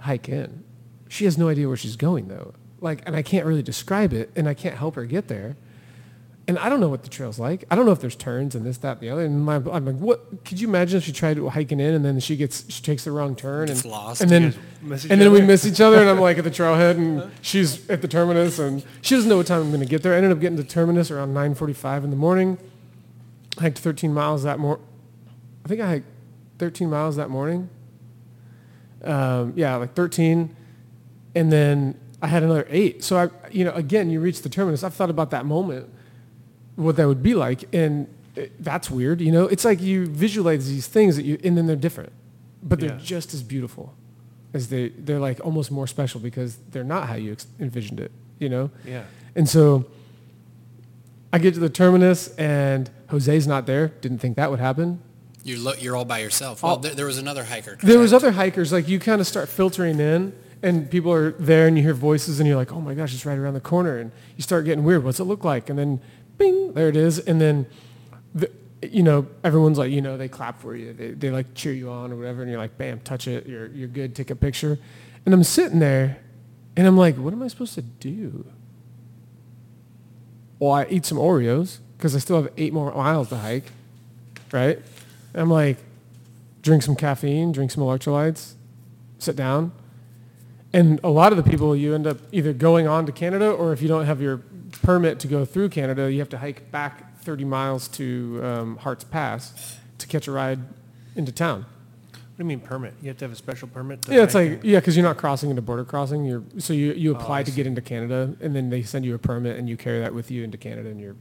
hike in. She has no idea where she's going though. Like, and I can't really describe it, and I can't help her get there. And I don't know what the trail's like. I don't know if there's turns and this, that, and the other. And my, I'm like, what? Could you imagine if she tried hiking in and then she gets, she takes the wrong turn and lost. and then, guys miss each and then we miss each other, and I'm like at the trailhead, and she's at the terminus, and she doesn't know what time I'm going to get there. I ended up getting to terminus around 9:45 in the morning. I hiked 13 miles that mor. I think I hiked 13 miles that morning. Um, yeah, like 13, and then I had another eight. So I, you know, again, you reach the terminus. I've thought about that moment, what that would be like, and it, that's weird. You know, it's like you visualize these things that you, and then they're different, but they're Yeah. just as beautiful as they. They're like almost more special because they're not how you ex- envisioned it. You know. Yeah. And so I get to the terminus and Jose's not there. Didn't think that would happen. You're, lo- you're all by yourself. Well, All- there, there was another hiker. There was other hikers, like you kind of start filtering in and people are there and you hear voices and you're like, oh my gosh, it's right around the corner. And you start getting weird. What's it look like? And then bing, there it is. And then, the, you know, everyone's like, you know, they clap for you. They, they like cheer you on or whatever. And you're like, bam, touch it. You're, you're good. Take a picture. And I'm sitting there and I'm like, what am I supposed to do? Well, I eat some Oreos because I still have eight more miles to hike, right? And I'm like, drink some caffeine, drink some electrolytes, sit down. And a lot of the people, you end up either going on to Canada or if you don't have your permit to go through Canada, you have to hike back 30 miles to um, Harts Pass to catch a ride into town. What do you mean permit? You have to have a special permit? To Yeah, it's hike like, yeah, because you're not crossing into border crossing. You're, so you, you apply I to get into Canada and then they send you a permit and you carry that with you into Canada and you're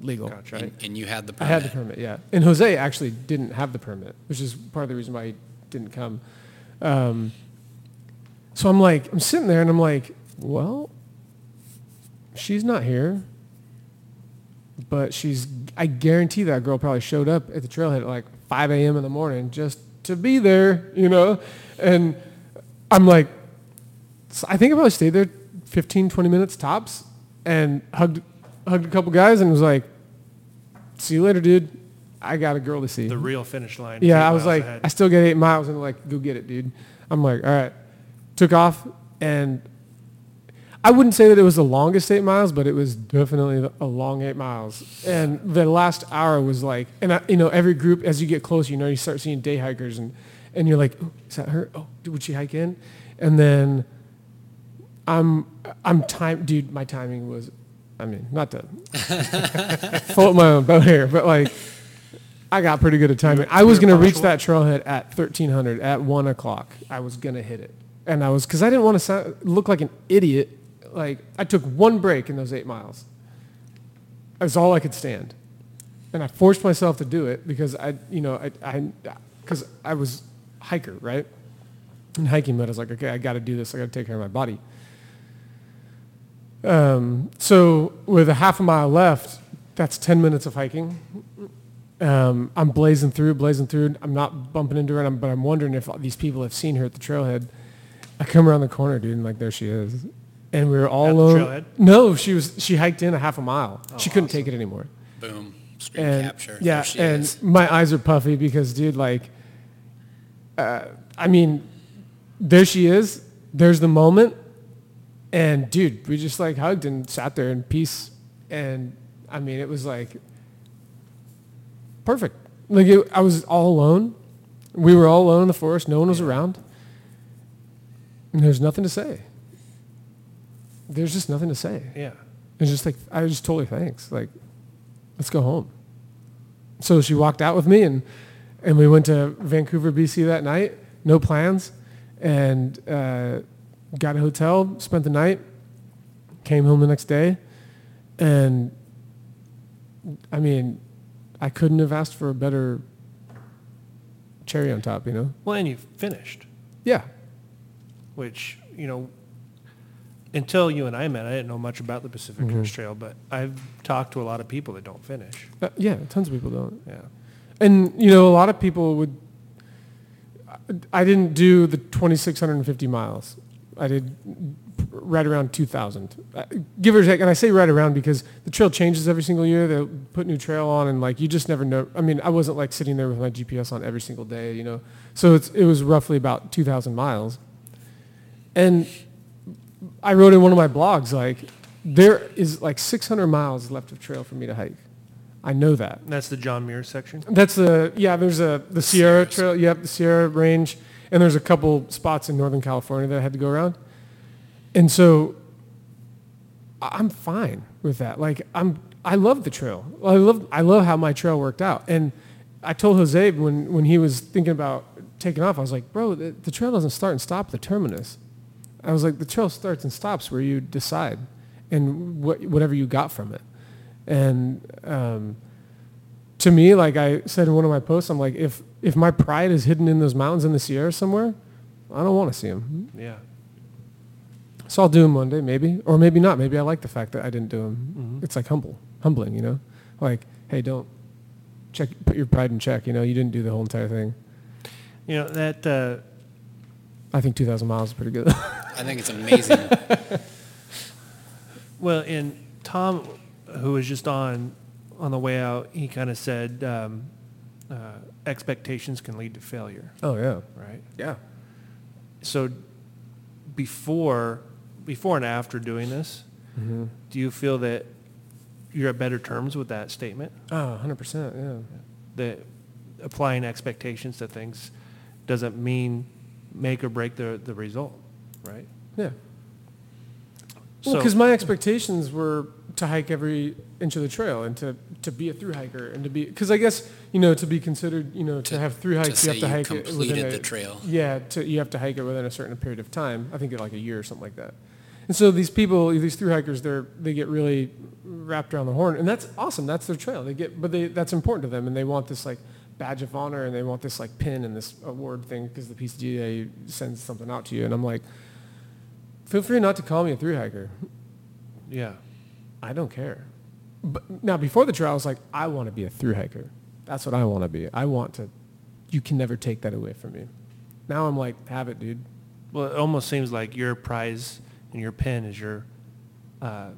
legal. Gotcha. Right? And, and you had the permit. I permit. had the permit, yeah. And Jose actually didn't have the permit, which is part of the reason why he didn't come. Um, so I'm like, I'm sitting there and I'm like, well, she's not here, but she's, I guarantee that girl probably showed up at the trailhead at like 5 a.m. in the morning just to be there, you know? And I'm like, I think I probably stayed there 15, 20 minutes tops and hugged, hugged a couple guys and was like, see you later, dude. I got a girl to see. The real finish line. Yeah, I was like, ahead. I still get eight miles, and like, go get it, dude. I'm like, all right. Took off, and I wouldn't say that it was the longest eight miles, but it was definitely a long eight miles. And the last hour was like, and I, you know, every group as you get closer, you know, you start seeing day hikers, and and you're like, oh, is that her? Oh, would she hike in? And then I'm I'm time, dude. My timing was, I mean, not to float my own boat here, but like. I got pretty good at timing. I was going to reach that trailhead at 1300 at 1 o'clock. I was going to hit it. And I was, because I didn't want to sound, look like an idiot. Like, I took one break in those eight miles. That's all I could stand. And I forced myself to do it because I, you know, I, I, because I was hiker, right? In hiking mode, I was like, okay, I got to do this. I got to take care of my body. Um, so with a half a mile left, that's 10 minutes of hiking. Um, I'm blazing through, blazing through. I'm not bumping into her, but I'm wondering if these people have seen her at the trailhead. I come around the corner, dude, and like there she is, and we were all alone. No, she was. She hiked in a half a mile. Oh, she couldn't take it anymore. Boom. Screen And capture. yeah, and is. my eyes are puffy because, dude, like, uh, I mean, there she is. There's the moment, and dude, we just like hugged and sat there in peace. And I mean, it was like perfect. Like it, I was all alone. We were all alone in the forest. No one was around. And there's nothing to say. There's just nothing to say. Yeah. It's just like I was just totally thanks. Like, let's go home. So she walked out with me, and and we went to Vancouver, BC that night. No plans, and uh, got a hotel. Spent the night. Came home the next day, and I mean, I couldn't have asked for a better cherry on top. You know? Well, and you finished, Yeah. which, you know, until you and I met, I didn't know much about the Pacific Mm-hmm. Crest Trail, but I've talked to a lot of people that don't finish. Uh, yeah. Tons of people don't. Yeah. And you know, a lot of people would. I didn't do the 2,650 miles. I did right around 2,000, Uh, give or take. And I say right around because the trail changes every single year. They put new trail on, and like you just never know. I mean, I wasn't like sitting there with my GPS on every single day, you know. So it's it was roughly about 2,000 miles. And I wrote in one of my blogs like there is like 600 miles left of trail for me to hike. I know that. That's the John Muir section. That's the yeah. There's a the Sierra Trail. Yep, the Sierra Range, and there's a couple spots in Northern California that I had to go around, and so I'm fine with that. Like I'm, I love the trail. I love I love how my trail worked out. And I told Jose when when he was thinking about taking off, I was like, bro, the, the trail doesn't start and stop at the terminus. I was like, the trail starts and stops where you decide, and what whatever you got from it. And um, to me, like I said in one of my posts, I'm like, if if my pride is hidden in those mountains in the Sierra somewhere, I don't want to see them. Yeah. So I'll do them one day, maybe, or maybe not. Maybe I like the fact that I didn't do them. It's like humble, humbling, you know. Like, hey, don't check, put your pride in check. You know, you didn't do the whole entire thing. You know, that, uh, I think 2,000 miles is pretty good. I think it's amazing. well, and Tom, who was just on, on the way out, he kind of said, um, uh, expectations can lead to failure, oh yeah, right? yeah. So before, before and after doing this, Mm-hmm. do you feel that you're at better terms with that statement? Oh, 100 percent. Yeah. That applying expectations to things doesn't mean make or break the, the result, right? Yeah. Well, because my expectations were to hike every inch of the trail and to, to be a through hiker and to be because I guess you know to be considered you know to, To- have through to hikes you have to you hike it completed within a, the trail. Yeah, to, you have to hike it within a certain period of time. I think like a year or something like that. And so these people, these through hikers, they're they get really wrapped around the horn, and that's awesome. That's their trail. They get, but they that's important to them, and they want this like badge of honor, and they want this like pin and this award thing because the PCTA sends something out to you, and I'm like, feel free not to call me a through hiker. Yeah. I don't care. But now before the trail, I was like, I want to be a through hiker. That's what I want to be. I want to. You can never take that away from me. Now I'm like, have it, dude. Well, it almost seems like your prize and your pen is your uh,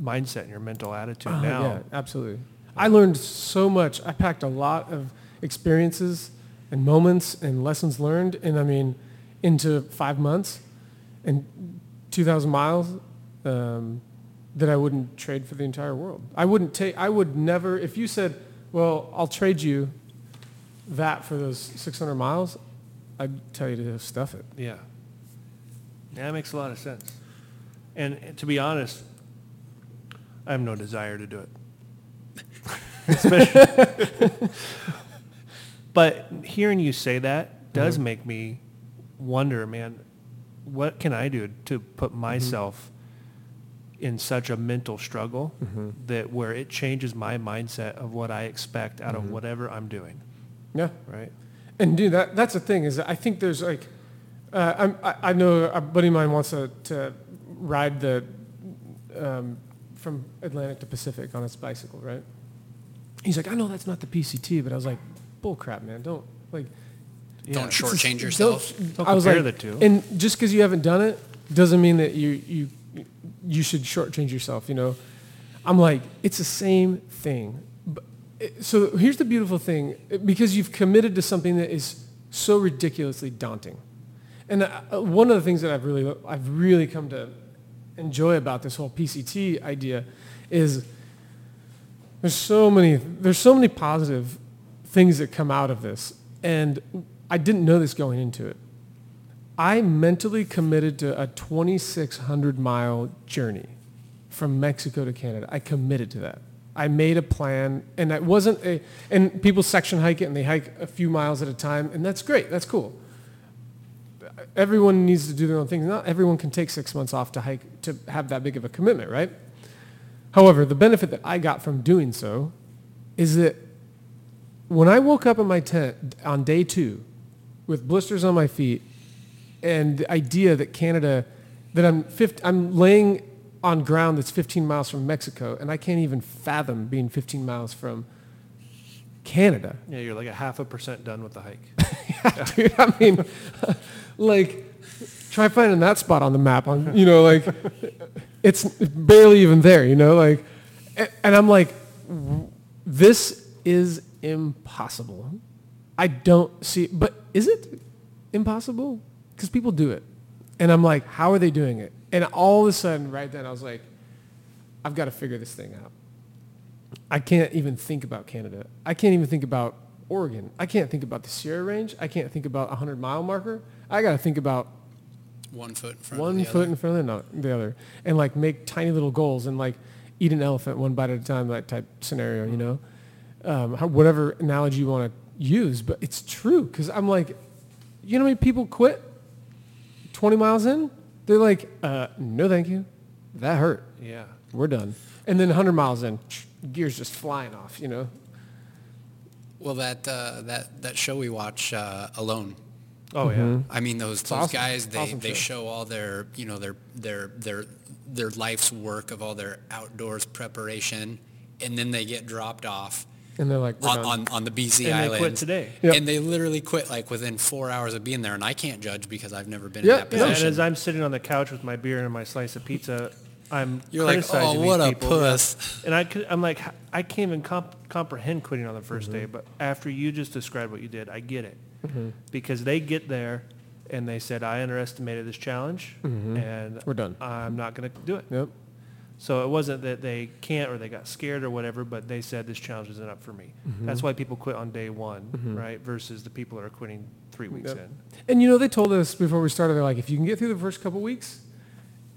mindset and your mental attitude Oh, now. Yeah, absolutely. I learned so much. I packed a lot of experiences and moments and lessons learned, and I mean, into five months and 2,000 miles um, that I wouldn't trade for the entire world. I wouldn't take. I would never. If you said, "Well, I'll trade you that for those 600 miles," I'd tell you to stuff it. Yeah. Yeah, that makes a lot of sense. And to be honest, I have no desire to do it. Especially, but hearing you say that does Mm-hmm. make me wonder, man, what can I do to put Mm-hmm. myself in such a mental struggle Mm-hmm. that where it changes my mindset of what I expect out Mm-hmm. of whatever I'm doing, Yeah. right? And dude, that that's the thing is that I think there's like, uh, I'm, I, I know a buddy of mine wants to, to ride the um, from Atlantic to Pacific on his bicycle, right? He's like, I know that's not the PCT, but I was like, bull crap, man, don't like. Don't it's just- shortchange yourself. Don't, Don't I was compare like, the two. And just because you haven't done it doesn't mean that you you you should shortchange yourself. You know, I'm like, it's the same thing. But eh, so here's the beautiful thing, eh, because you've committed to something that is so ridiculously daunting. And uh, uh, one of the things that I've really I've really come to enjoy about this whole PCT idea is there's so many there's so many positive things that come out of this and i didn't know this going into it. I mentally committed to a 2600 mile journey from mexico to canada. I committed to that. I made a plan and it wasn't a and people section hike it and they hike a few miles at a time and that's great that's cool. Everyone needs to do their own things not everyone can take six months off to hike to have that big of a commitment right? However, the benefit that I got from doing so is that when I woke up in my tent on day two with blisters on my feet and the idea that Canada, that I'm, 50, I'm laying on ground that's 15 miles from Mexico and I can't even fathom being 15 miles from Canada. Yeah, you're like a half a percent done with the hike. Dude, I mean, like, try finding that spot on the map. On you know, like, it's barely even there. You know, like, and I'm like, this is impossible. I don't see, but is it impossible? Because people do it, and I'm like, how are they doing it? And all of a sudden, right then, I was like, I've got to figure this thing out. I can't even think about Canada. I can't even think about Oregon. I can't think about the Sierra Range. I can't think about a 100 mile marker. I got to think about One foot in front one of the foot other. in front of the other and like make tiny little goals and like eat an elephant one bite at a time, that type scenario, you know? Um, whatever analogy you want to use, but it's true because I'm like, you know how many people quit 20 miles in? They're like, uh, no thank you. That hurt. Yeah. We're done. And then 100 miles in, gears just flying off, you know? Well, that uh, that that show we watch, uh, Alone. Oh yeah. I mean, those those awesome. guys they, Awesome they show. show all their you know their their their their life's work of all their outdoors preparation, and then they get dropped off And they're like, on, on, on the BC And they quit today. Yep. And they literally quit like within four hours of being there, and I can't judge because I've never been Yeah, in that position. yeah. And as I'm sitting on the couch with my beer and my slice of pizza, I'm You're like, criticizing "Oh, what these a people." puss. And I could, I'm like, I can't even comp- comprehend quitting on the 1st Mm-hmm. day. But after you just described what you did, I get it because they get there and they said, I underestimated this challenge, and Mm-hmm. We're done. I'm not going to do it. Yep. So it wasn't that they can't or they got scared or whatever, but they said this challenge isn't up for me. Mm-hmm. That's why people quit on day one, right? Versus the people that are quitting three weeks Yep. in. And you know, they told us before we started, they're like, if you can get through the first couple weeks,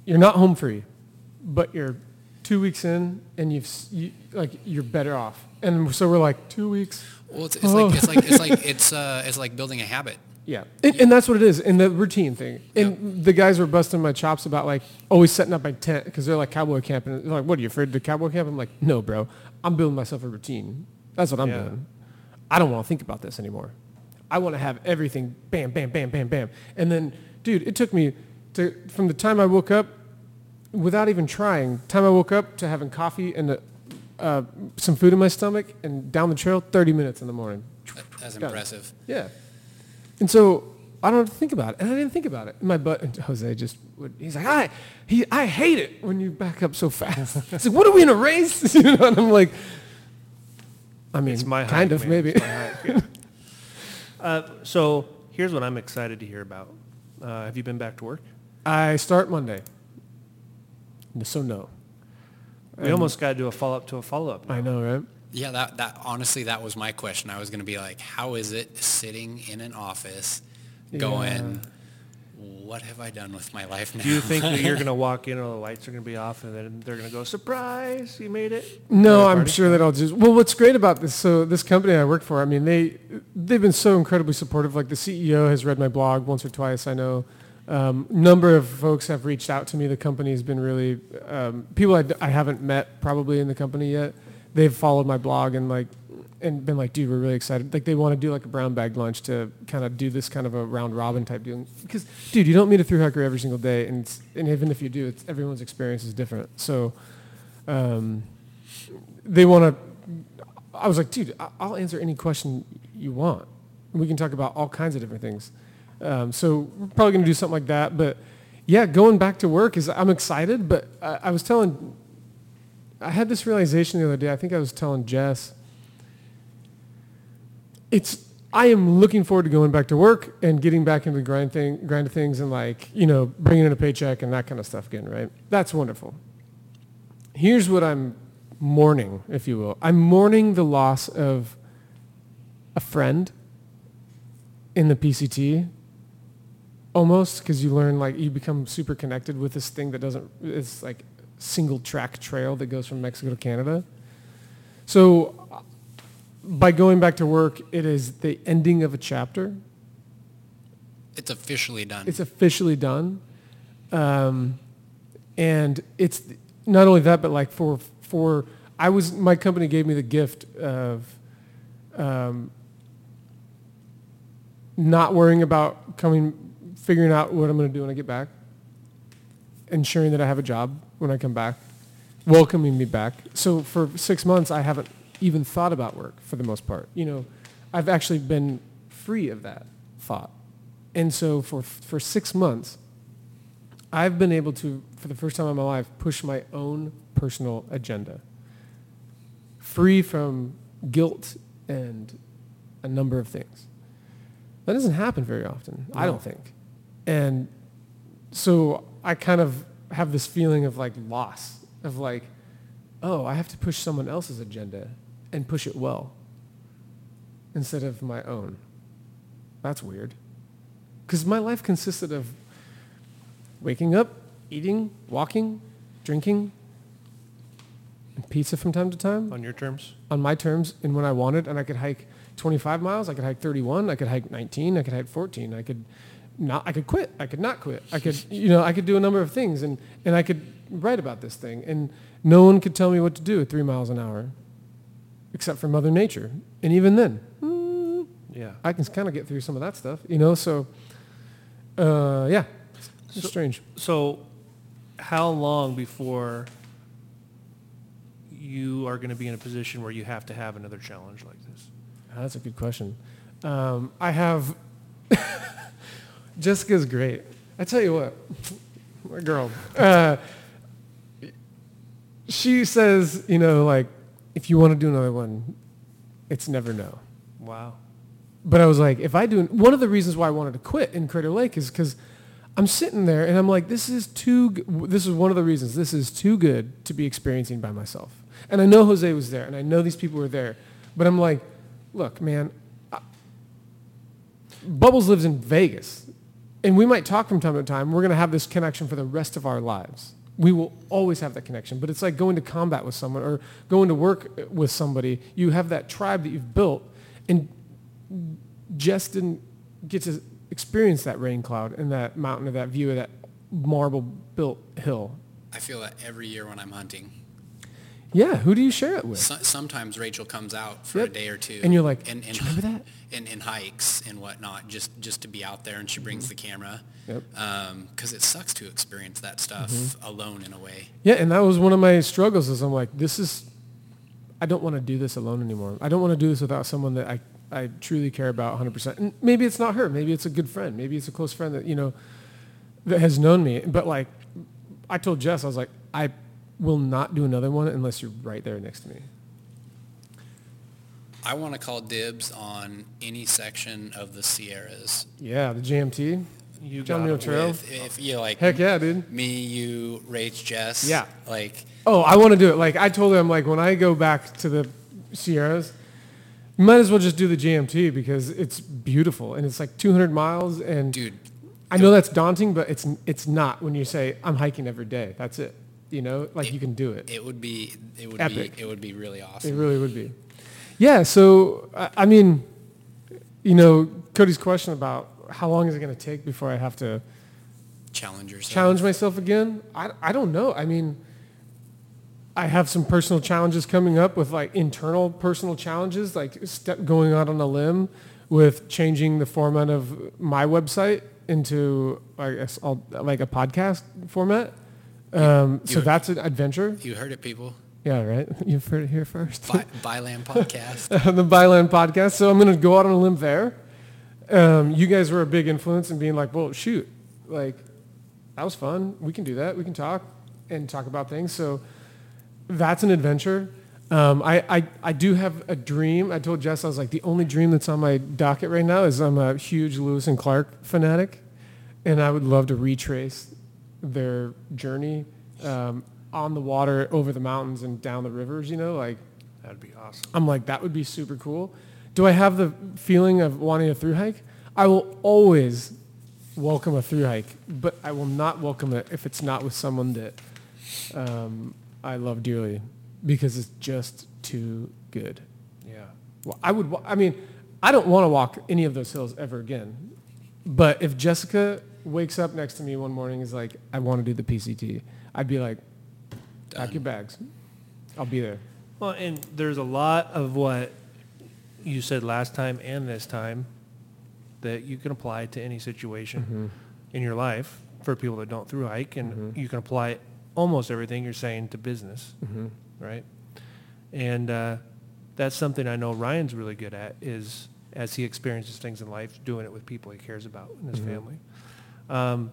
you're not home free, but you're two weeks in and you've, you, like, you're better off. And so we're like, two weeks? Well, it's, it's like it's like it's like it's uh it's like building a habit. Yeah. And, and that's what it is, and the routine thing. And the guys were busting my chops about like always setting up my tent because they're like cowboy camping. They're like, what are you afraid to cowboy camp? I'm like, no, bro. I'm building myself a routine. That's what I'm Yeah. doing. I don't want to think about this anymore. I want to have everything bam, bam, bam, bam, bam. And then, dude, it took me to from the time I woke up, without even trying, time I woke up to having coffee and uh, some food in my stomach and down the trail, 30 minutes in the morning. That- That's impressive. Yeah. And so I don't have to think about it. And I didn't think about it. And my butt, Jose just would, he's like, I, he, I hate it when you back up so fast. He's like, what are we in a race? you know, and I'm like, I mean, It's my kind of, man. maybe. It's yeah. uh, so here's what I'm excited to hear about. Uh, have you been back to work? I start Monday. So no. We almost got to do a follow up to a follow up. I know, right? Yeah, that, that honestly, that was my question. I was going to be like, how is it sitting in an office going, what have I done with my life now? Do you think that you're going to walk in and all the lights are going to be off and then they're going to go, surprise, you made it? No, Throw a I'm sure that I'll just. Well, what's great about this? So this company I work for, I mean, they they've been so incredibly supportive. Like the CEO has read my blog once or twice. I know. Um, number of folks have reached out to me. The company has been really um, people I, d- I haven't met probably in the company yet. They've followed my blog and like and been like, dude, we're really excited. Like they want to do like a brown bag lunch to kind of do this kind of a round robin type deal. Because dude, you don't meet a through hiker every single day, and and even if you do, it's everyone's experience is different. So. Um, they want to. I was like, dude, I'll answer any question you want. We can talk about all kinds of different things. Um, so we're probably to do something like that. But yeah, going back to work is I'm excited. But I, I was telling, I had this realization the other day. I think I was telling Jess. It's I am looking forward to going back to work and getting back into the grind thing, grind of things, and like you know bringing in a paycheck and that kind of stuff again. Right? That's wonderful here's what I'm mourning, if you will. I'm mourning the loss of a friend in the PCT almost because you learn like you become super connected with this thing that doesn't it's like single track trail that goes from Mexico to Canada. So by going back to work, it is the ending of a chapter. It's officially done. It's officially done. Um, and it's not only that, but like for, for, I was, my company gave me the gift of um, not worrying about coming, figuring out what I'm going to do when I get back, ensuring that I have a job when I come back, welcoming me back. So for six months, I haven't even thought about work for the most part. You know, I've actually been free of that thought. And so for, for six months, I've been able to, for the first time in my life, push my own personal agenda, free from guilt and a number of things. That doesn't happen very often, I don't think. And so I kind of have this feeling of like loss, of like, oh, I have to push someone else's agenda and push it well instead of my own. That's weird. Because my life consisted of waking up, eating, walking, drinking, and pizza from time to time On your terms? on my terms and when I wanted. And I could hike 25 miles. I could hike 31. I could hike 19. I could hike 14. I could not. I could quit. I could not quit. I could, you know, I could do a number of things, and and I could write about this thing, and no one could tell me what to do at three miles an hour, except for Mother Nature. And even then, mm, Yeah. I can kind of get through some of that stuff, you know. So, uh, yeah, it's So- strange. So how long before you are going to be in a position where you have to have another challenge like this? Ah, That's a good question. Um, I have Jessica's great. I tell you what, my girl. Uh, she says, you know, like if you want to do another one, it's never no. Wow. But I was like, if I do, one of the reasons why I wanted to quit in Crater Lake is because I'm sitting there and I'm like, this is too, this is one of the reasons, this is too good to be experiencing by myself. And I know Jose was there and I know these people were there, but I'm like, look, man, I, Bubbles lives in Vegas and we might talk from time to time. We're going to have this connection for the rest of our lives. We will always have that connection, but it's like going to combat with someone or going to work uh, with somebody. You have that tribe that you've built and Jess didn't get to experience that rain cloud and that mountain or that view of that marble built hill. I feel that every year when I'm hunting. Yeah, who do you share it with? So, sometimes Rachel comes out for Yep. a day or two. And you're like, and, "Do and, you remember that?" And, and hikes and whatnot, just just to be out there, and she brings the camera. Yep. Um, because it sucks to experience that stuff mm-hmm. alone in a way. Yeah, and that was one of my struggles is I'm like, this is, I don't want to do this alone anymore. I don't want to do this without someone that I I truly care about 100%. And maybe it's not her. Maybe it's a good friend. Maybe it's a close friend that, you know, that has known me. But like, I told Jess, I was like, I will not do another one unless you're right there next to me. I want to call dibs on any section of the Sierras. Yeah, the JMT. You John got Muir it. Trail. With, if you like Heck yeah, dude. me, you, Rach, Jess. Yeah. Like Oh, I want to do it. Like I told him, like when I go back to the Sierras, you might as well just do the JMT because it's beautiful and it's like 200 miles. And dude, I know that's daunting, but it's it's not when you say I'm hiking every day. That's it. You know, like you can do it. it would be it would Epic. be it would be really awesome. It really would be. Yeah. So I, I mean, you know, Cody's question about how long is it going to take before I have to Challenge yourself. challenge myself again? I, I don't know. I mean, I have some personal challenges coming up with like internal personal challenges, like step going out on a limb with changing the format of my website into I guess I'll, like a podcast format. Um, so that's an adventure. You heard it, people. Yeah, right. You've heard it here first. By, Byland podcast. the Byland podcast. So I'm going to go out on a limb there. Um, you guys were a big influence in being like, well, shoot, like that was fun. We can do that. We can talk and talk about things. So that's an adventure. Um, I, I, I do have a dream. I told Jess, I was like, the only dream that's on my docket right now is I'm a huge Lewis and Clark fanatic. And I would love to retrace their journey um, on the water, over the mountains and down the rivers, you know, like That'd be awesome. I'm like, that would be super cool. Do I have the feeling of wanting a through hike? I will always welcome a through hike, but I will not welcome it if it's not with someone that um, I love dearly because it's just too good. Yeah. Well, I would. I mean, I don't want to walk any of those hills ever again. But if Jessica wakes up next to me one morning is like, I want to do the PCT, I'd be like, pack your bags. I'll be there. Well, and there's a lot of what you said last time and this time that you can apply to any situation mm-hmm. in your life for people that don't through hike, and mm-hmm. you can apply almost everything you're saying to business, mm-hmm. right? And uh, that's something I know Ryan's really good at is as he experiences things in life, doing it with people he cares about in his family. Um,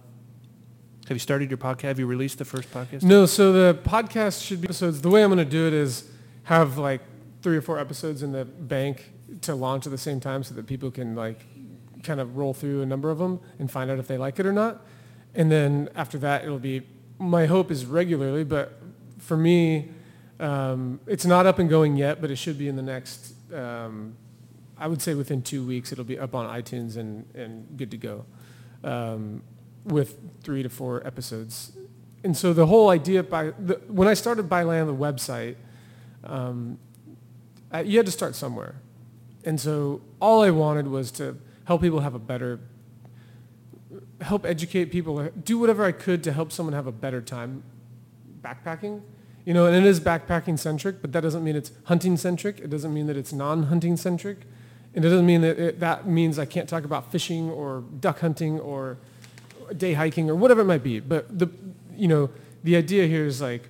have you started your podcast? Have you released the first podcast? No, so the podcast should be episodes. The way I'm going to do it is have like three or four episodes in the bank to launch at the same time so that people can like kind of roll through a number of them and find out if they like it or not. And then after that, it'll be, my hope is regularly, but for me, um, it's not up and going yet, but it should be in the next, um, I would say within two weeks, it'll be up on iTunes and, and good to go um, with three to four episodes. And so the whole idea by the, when I started by Byland, the website, um, I, you had to start somewhere. And so all I wanted was to help people have a better, help educate people, do whatever I could to help someone have a better time backpacking. You know, and it is backpacking centric, but that doesn't mean it's hunting centric. It doesn't mean that it's non-hunting centric. And it doesn't mean that it, that means I can't talk about fishing or duck hunting or day hiking or whatever it might be. But the, you know, the idea here is like,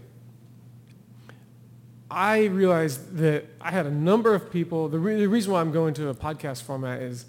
I realized that I had a number of people. The, re- the reason why I'm going to a podcast format is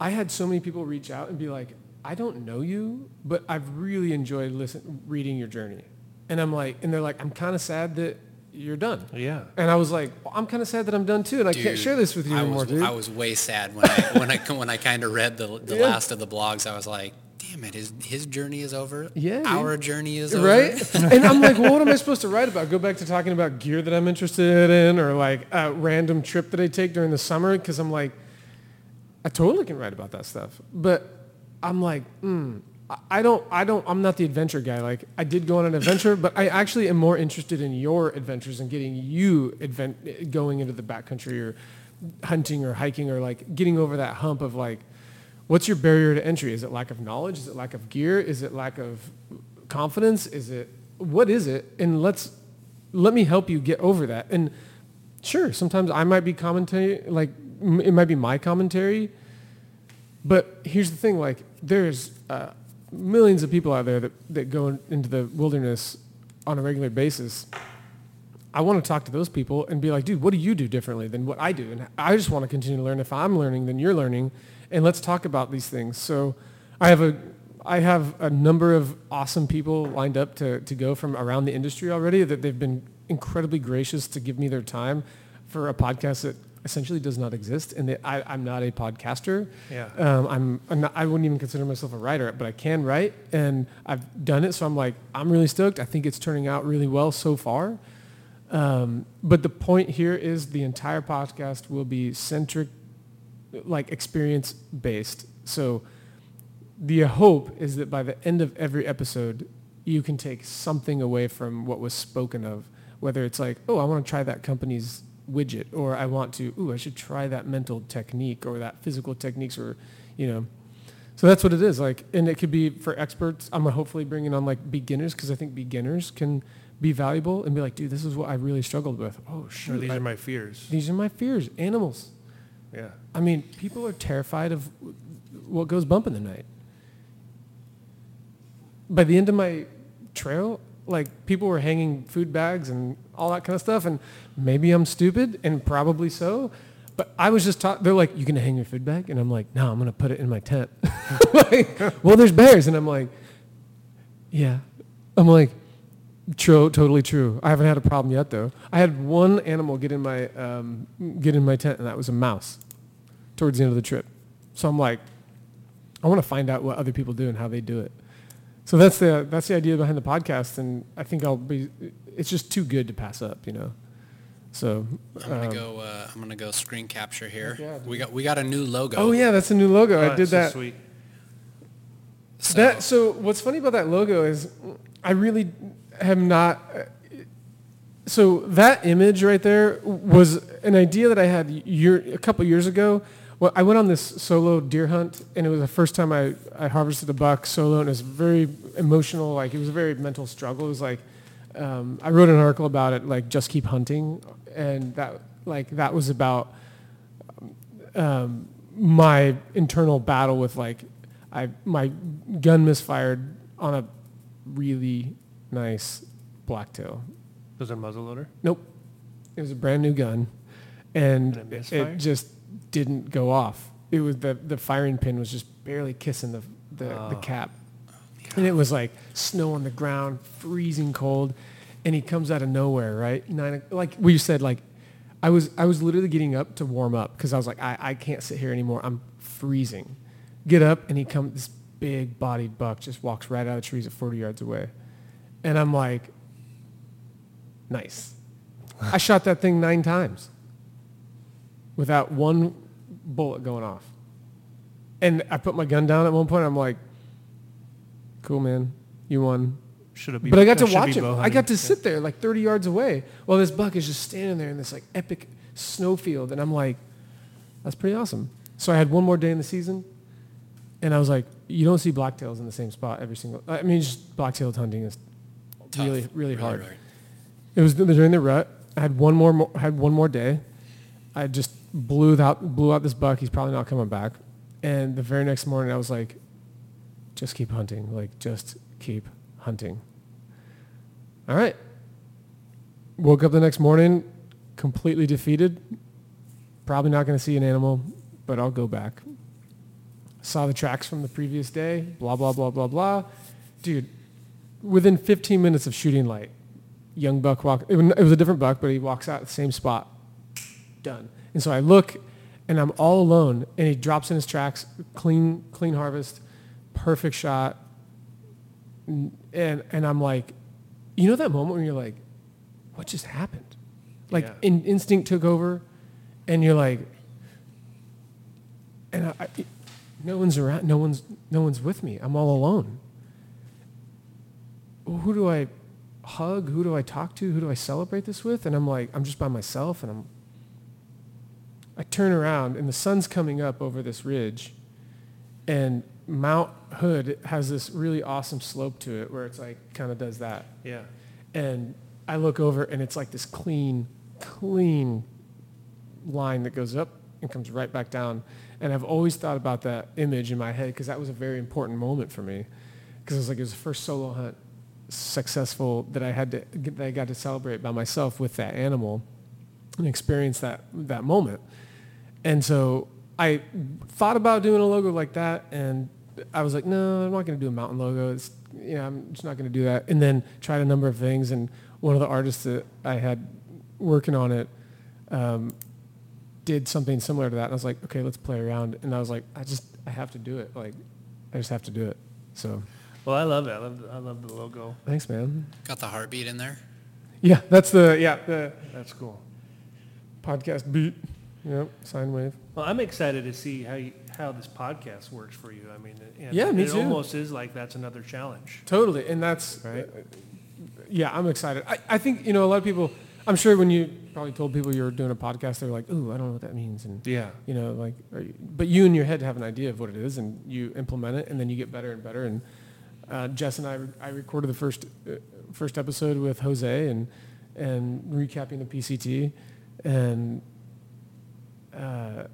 I had so many people reach out and be like, I don't know you, but I've really enjoyed listen, reading your journey. And I'm like, and they're like, I'm kind of sad that you're done. Yeah. And I was like, well, I'm kind of sad that I'm done too, and I can't share this with you I anymore, was, dude. I was way sad when I when I when I kind of read the the Yeah. last of the blogs. I was like, damn it, his his journey is over. Yeah, dude. our journey is over. right? and I'm like, well, what am I supposed to write about? Go back to talking about gear that I'm interested in, or like a random trip that I take during the summer? Because I'm like, I totally can write about that stuff, but I'm like, mm, I- don't, I don't, I'm not the adventure guy. Like, I did go on an adventure, but I actually am more interested in your adventures and getting you advent, going into the backcountry or hunting or hiking or like getting over that hump of like, what's your barrier to entry? Is it lack of knowledge? Is it lack of gear? Is it lack of confidence? Is it, what is it? And let's, let me help you get over that. And sure, sometimes I might be commentary, like it might be my commentary, but here's the thing, like there's uh, millions of people out there that, that go in- into the wilderness on a regular basis. I want to talk to those people and be like, dude, what do you do differently than what I do? And I just want to continue to learn. If I'm learning, then you're learning, and let's talk about these things. So I have a I have a number of awesome people lined up to, to go from around the industry already that they've been incredibly gracious to give me their time for a podcast that essentially does not exist. And that I, I'm not a podcaster. Yeah. Um, I'm, I'm not, I wouldn't even consider myself a writer, but I can write and I've done it. So I'm like, I'm really stoked. I think it's turning out really well so far. Um, but the point here is the entire podcast will be centric, like experience based. So the hope is that by the end of every episode, you can take something away from what was spoken of, whether it's like, oh, I want to try that company's widget, or I want to, ooh, I should try that mental technique or that physical techniques, or, you know. So that's what it is. Like, and it could be for experts. I'm hopefully bringing on like beginners because I think beginners can be valuable and be like, dude, this is what I really struggled with. Oh, Sure, these I- are my fears. these are my fears. Animals. Yeah. I mean, people are terrified of what goes bump in the night. By the end of my trail, like people were hanging food bags and all that kind of stuff, and maybe I'm stupid, and probably so. But I was just taught. They're like, "You gonna hang your food bag?" And I'm like, "No, I'm gonna put it in my tent." like, well, there's bears, and I'm like, "Yeah." I'm like, True, totally true. I haven't had a problem yet, though. I had one animal get in my um, get in my tent, and that was a mouse. Towards the end of the trip, so I'm like, I want to find out what other people do and how they do it. So that's the that's the idea behind the podcast, and I think I'll be. It's just too good to pass up, you know. So. I'm gonna um, go. Uh, I'm gonna go screen capture here. Yeah, we got we got a new logo. Oh yeah, that's a new logo. Oh, I it's did so that. Sweet. So, That so what's funny about that logo is I really have not. So that image right there was an idea that I had year, a couple years ago. Well, I went on this solo deer hunt, and it was the first time I, I harvested a buck solo, and it was very emotional. Like it was a very mental struggle. It was like um, I wrote an article about it, like just keep hunting, and that like that was about um, my internal battle with like I my gun misfired on a really nice blacktail. Was it a muzzleloader? Nope, it was a brand new gun, and, And it it, just didn't go off. It was the the firing pin was just barely kissing the the, the Oh. cap, and it was like snow on the ground, freezing cold, and he comes out of nowhere, right? Nine like we said, like I was I was literally getting up to warm up because I was like I, I can't sit here anymore. I'm freezing. Get up and he comes this big bodied buck just walks right out of the trees at 40 yards away, and I'm like, nice. I shot that thing nine times without one bullet going off. And I put my gun down at one point. I'm like, cool, man. You won. Should have been. But I got to watch him. I got to sit there like 30 yards away while this buck is just standing there in this like epic snowfield. And I'm like, that's pretty awesome. So I had one more day in the season. And I was like, you don't see blacktails in the same spot every single. I mean, just blacktail hunting is tough. really, really hard. hard. It was during the rut. I had one more had one more day. I just blew out blew out this buck. He's probably not coming back. And the very next morning, I was like, just keep hunting. Like just keep hunting. All right. Woke up the next morning, completely defeated. Probably not going to see an animal, but I'll go back. Saw the tracks from the previous day. Blah blah blah blah blah. Dude, within 15 minutes of shooting light, young buck walk. It was a different buck, but he walks out the same spot. Done. And so I look, and I'm all alone, and he drops in his tracks, clean, clean harvest, perfect shot, and and I'm like, you know that moment when you're like, what just happened? Like Yeah. in, instinct took over, and you're like, and I, I, no one's around, no one's no one's with me. I'm all alone who do I hug? Who do I talk to? Who do I celebrate this with? And I'm like, I'm just by myself and I'm I turn around and the sun's coming up over this ridge and Mount Hood has this really awesome slope to it where it's like kind of does that. Yeah. And I look over and it's like this clean, clean line that goes up and comes right back down. And I've always thought about that image in my head because that was a very important moment for me. Because it was like it was the first solo hunt successful that I had to that I got to celebrate by myself with that animal and experience that that moment. And so I thought about doing a logo like that, and I was like, no, I'm not going to do a mountain logo. It's you know, I'm just not going to do that. And then tried a number of things, and one of the artists that I had working on it um, did something similar to that. And I was like, okay, let's play around. And I was like, I just I have to do it. Like, I just have to do it. So Well, I love it. I love, I love the logo. thanks, man. Got the heartbeat in there? Yeah, that's the yeah the That's cool. podcast beat. Yep, sine wave. Well, I'm excited to see how you, how this podcast works for you. I mean, and Yeah, me it too. almost is like that's another challenge. Totally, and that's Right. uh, yeah, I'm excited. I, I think you know a lot of people. I'm sure when you probably told people you were doing a podcast, they're like, "Ooh, I don't know what that means," and Yeah. you know, like, are you, but you in your head have an idea of what it is, and you implement it, and then you get better and better. And uh, Jess and I, I recorded the first uh, first episode with Jose, and and recapping the PCT, and uh,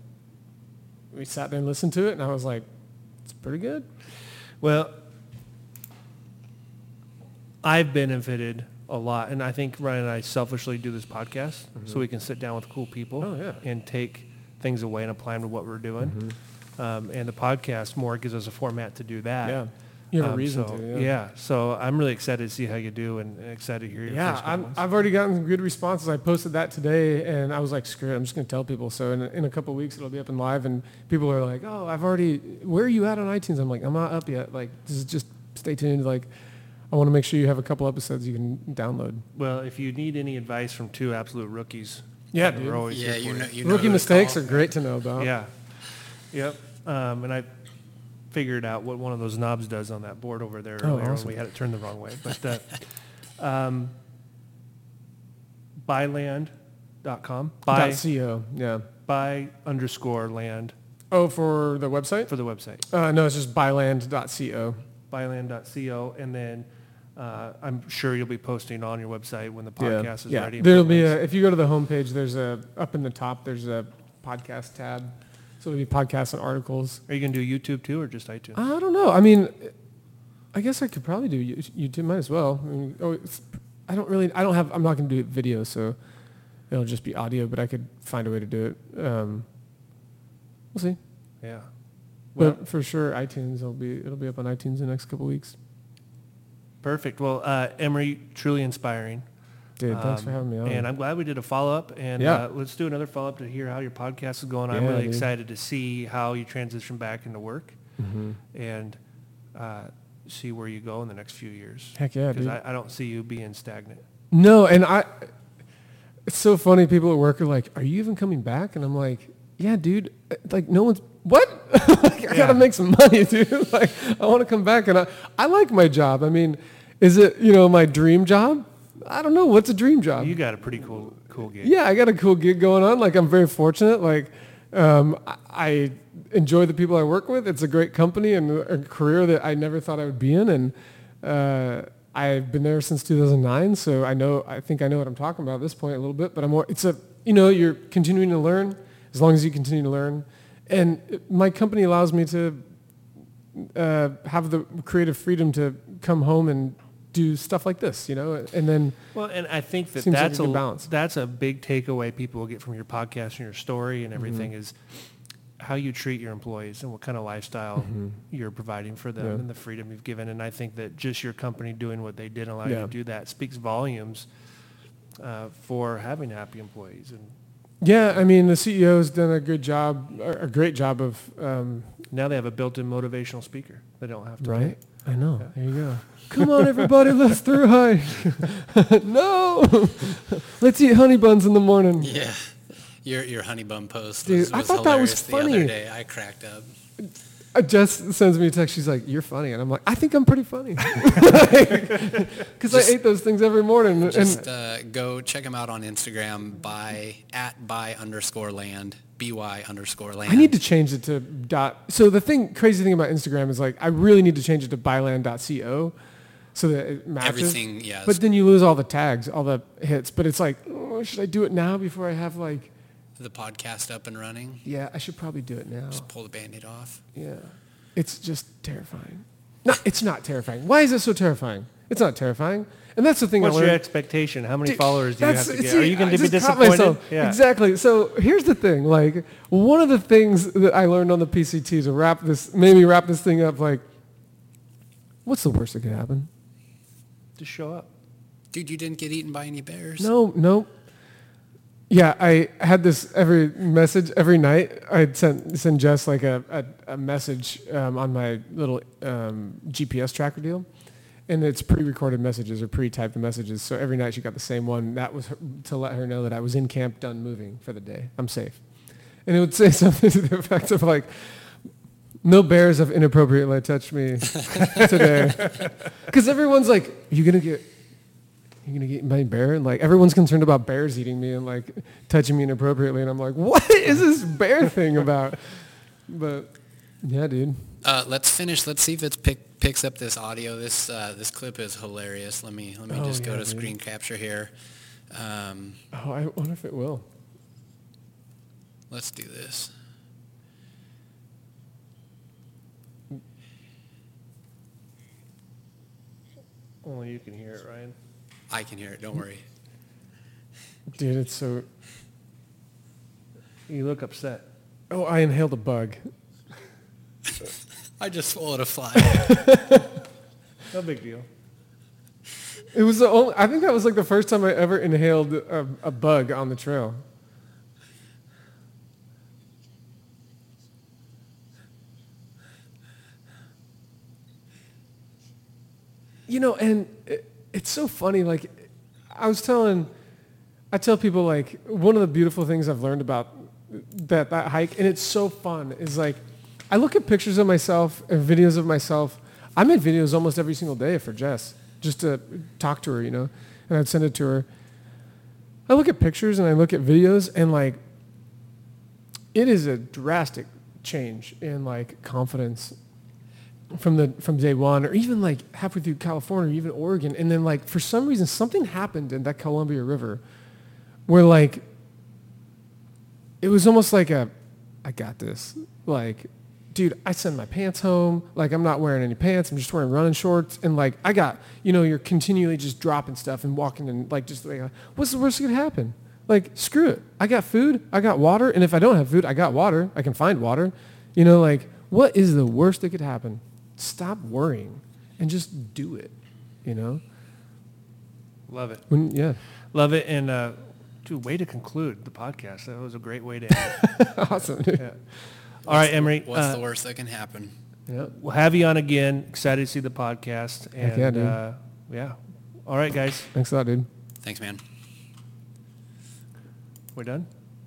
we sat there and listened to it, and I was like, "It's pretty good." Well, I've benefited a lot, and I think Ryan and I selfishly do this podcast so we can sit down with cool people Mm-hmm. Oh, yeah. and take things away and apply them to what we're doing. Um, and the podcast more gives us a format to do that. Mm-hmm. Yeah. You have a Um, reason so, to, yeah. So I'm really excited to see how you do and and excited to hear your Yeah, first couple I'm, ones. I've already gotten some good responses. I posted that today, and I was like, "Screw it! I'm just going to tell people." So in, in a couple of weeks, it'll be up and live, and people are like, "Oh, I've already. Where are you at on iTunes?" I'm like, "I'm not up yet. Like, this is just stay tuned. Like, I want to make sure you have a couple episodes you can download." well, if you need any advice from two absolute rookies, Yeah, we're dude. always Yeah, you know, you. you know Rookie mistakes are great to know about. Yeah. Yep. Um, and I figured out what one of those knobs does on that board over there Oh, earlier awesome. when we had it turned the wrong way. But uh, um, byland.com. By, Dot .co. Yeah. by underscore land Oh, for the website? for the website. Uh, no, it's just byland.co. Byland.co. And then uh, I'm sure you'll be posting on your website when the podcast is yeah. ready. There'll be a, if you go to the homepage, there's a, up in the top, there's a podcast tab. So it'll be podcasts and articles. Are you going to do YouTube too or just iTunes? I don't know. I mean, I guess I could probably do You- YouTube. Might as well. I mean, oh, it's, I don't really. I don't have. I'm not going to do it video, so it'll just be audio. But I could find a way to do it. Um, we'll see. yeah. Well, But for sure, iTunes. It'll be. It'll be up on iTunes in the next couple weeks. perfect. Well, uh, Emory, truly inspiring. Dude, thanks for Um, having me on. And I'm glad we did a follow-up, and Yeah. uh, let's do another follow-up to hear how your podcast is going. I'm Yeah, really dude. excited to see how you transition back into work hmm and uh, see where you go in the next few years. Heck yeah, Because dude. I, I don't see you being stagnant. No, and I. It's so funny. People at work are like, "Are you even coming back?" And I'm like, "Yeah, dude. Like, no one's what? like, I gotta make some money, dude. like, I want to come back, and I, I like my job. I mean, is it you know my dream job? I don't know. What's a dream job? You got a pretty cool cool gig. Yeah, I got a cool gig going on. Like I'm very fortunate. Like um, I, enjoy the people I work with. It's a great company and a career that I never thought I would be in. And uh, I've been there since 2009, so I know. I think I know what I'm talking about at this point a little bit. But I'm more. It's a you know you're continuing to learn as long as you continue to learn. And my company allows me to uh, have the creative freedom to come home and do stuff like this, you know, and then Well, and I think that Seems like that's a a, balance. that's a big takeaway people will get from your podcast and your story and everything Mm-hmm. is how you treat your employees and what kind of lifestyle you're providing for them Mm-hmm. Yeah. and the freedom you've given. And I think that just your company doing what they did allow you to do that speaks volumes uh, for having happy employees. And Yeah, I mean the CEO's done a good job, a great job of um, now they have a built-in motivational speaker. They don't have to. pay. Right. I know. There you go. Come on, everybody, let's through high. no, let's eat honey buns in the morning. Yeah. Your, your honey bun post Dude, was, I was thought that was hilarious the funny. other day. I cracked up. Jess sends me a text. She's like, "You're funny," and I'm like, "I think I'm pretty funny," because I ate those things every morning. and Just uh, go check them out on Instagram by at by underscore land by underscore land. I need to change it to dot. So the thing, crazy thing about Instagram is like, I really need to change it to byland.co so that it matches. everything. Yeah, But then you lose all the tags, all the hits. But it's like, oh, should I do it now before I have like? The podcast up and running. Yeah, I should probably do it now. Just pull the band-aid off. Yeah, it's just terrifying. No, it's not terrifying. Why is it so terrifying? It's not terrifying. And that's the thing What's I your expectation? How many Dude, followers do you have to get? see, Are you going to be disappointed? Yeah. Exactly. So here's the thing. Like one of the things that I learned on the PCT to wrap this, made me wrap this thing up. Like, what's the worst that could happen? Just show up. Dude, you didn't get eaten by any bears. No, no. Yeah, I had this every message every night. I'd send send Jess like a a, a message um, on my little um, GPS tracker deal, and it's pre-recorded messages or pre-typed messages. So every night she got the same one. That was her, to let her know that I was in camp, done moving for the day. I'm safe, and it would say something to the effect of like. No bears have inappropriately touched me today. Because everyone's like, are you going to get you gonna get my bear? And like everyone's concerned about bears eating me and like touching me inappropriately, and I'm like, what is this bear thing about? But yeah, dude. Uh, let's finish. Let's see if it pick, picks up this audio. This uh, this clip is hilarious. Let me let me Oh, just go yeah, to dude. screen capture here. Um, Oh, I wonder if it will. let's do this. Only you can hear it, Ryan. I can hear it. Don't worry. Dude, it's so. You look upset. Oh, I inhaled a bug. I just swallowed a fly. No big deal. It was the only. I think that was like the first time I ever inhaled a, a bug on the trail. You know, and it, it's so funny. Like, I was telling, I tell people like one of the beautiful things I've learned about that that hike, and it's so fun. Is like, I look at pictures of myself and videos of myself. I made videos almost every single day for Jess, just to talk to her, you know, and I'd send it to her. I look at pictures and I look at videos, and like, it is a drastic change in like confidence from the from day one, or even like halfway through California, or even Oregon, and then like for some reason something happened in that Columbia River, where like it was almost like a, I got this. Like, dude, I send my pants home. Like I'm not wearing any pants. I'm just wearing running shorts, and like I got, you know, you're continually just dropping stuff and walking and like just like, what's the worst that could happen? Like screw it. I got food. I got water, and if I don't have food, I got water. I can find water. You know, like what is the worst that could happen? Stop worrying and just do it. You know, Love it. when yeah, Love it. And, uh, dude, way to conclude the podcast. That was a great way to end it. awesome. Dude. Yeah. All right, Emory. What's uh, the worst that can happen? Yeah. We'll have you on again. Excited to see the podcast. And, Heck yeah, dude. Uh, yeah. All right, guys. Thanks a lot, dude. Thanks, man. We're done?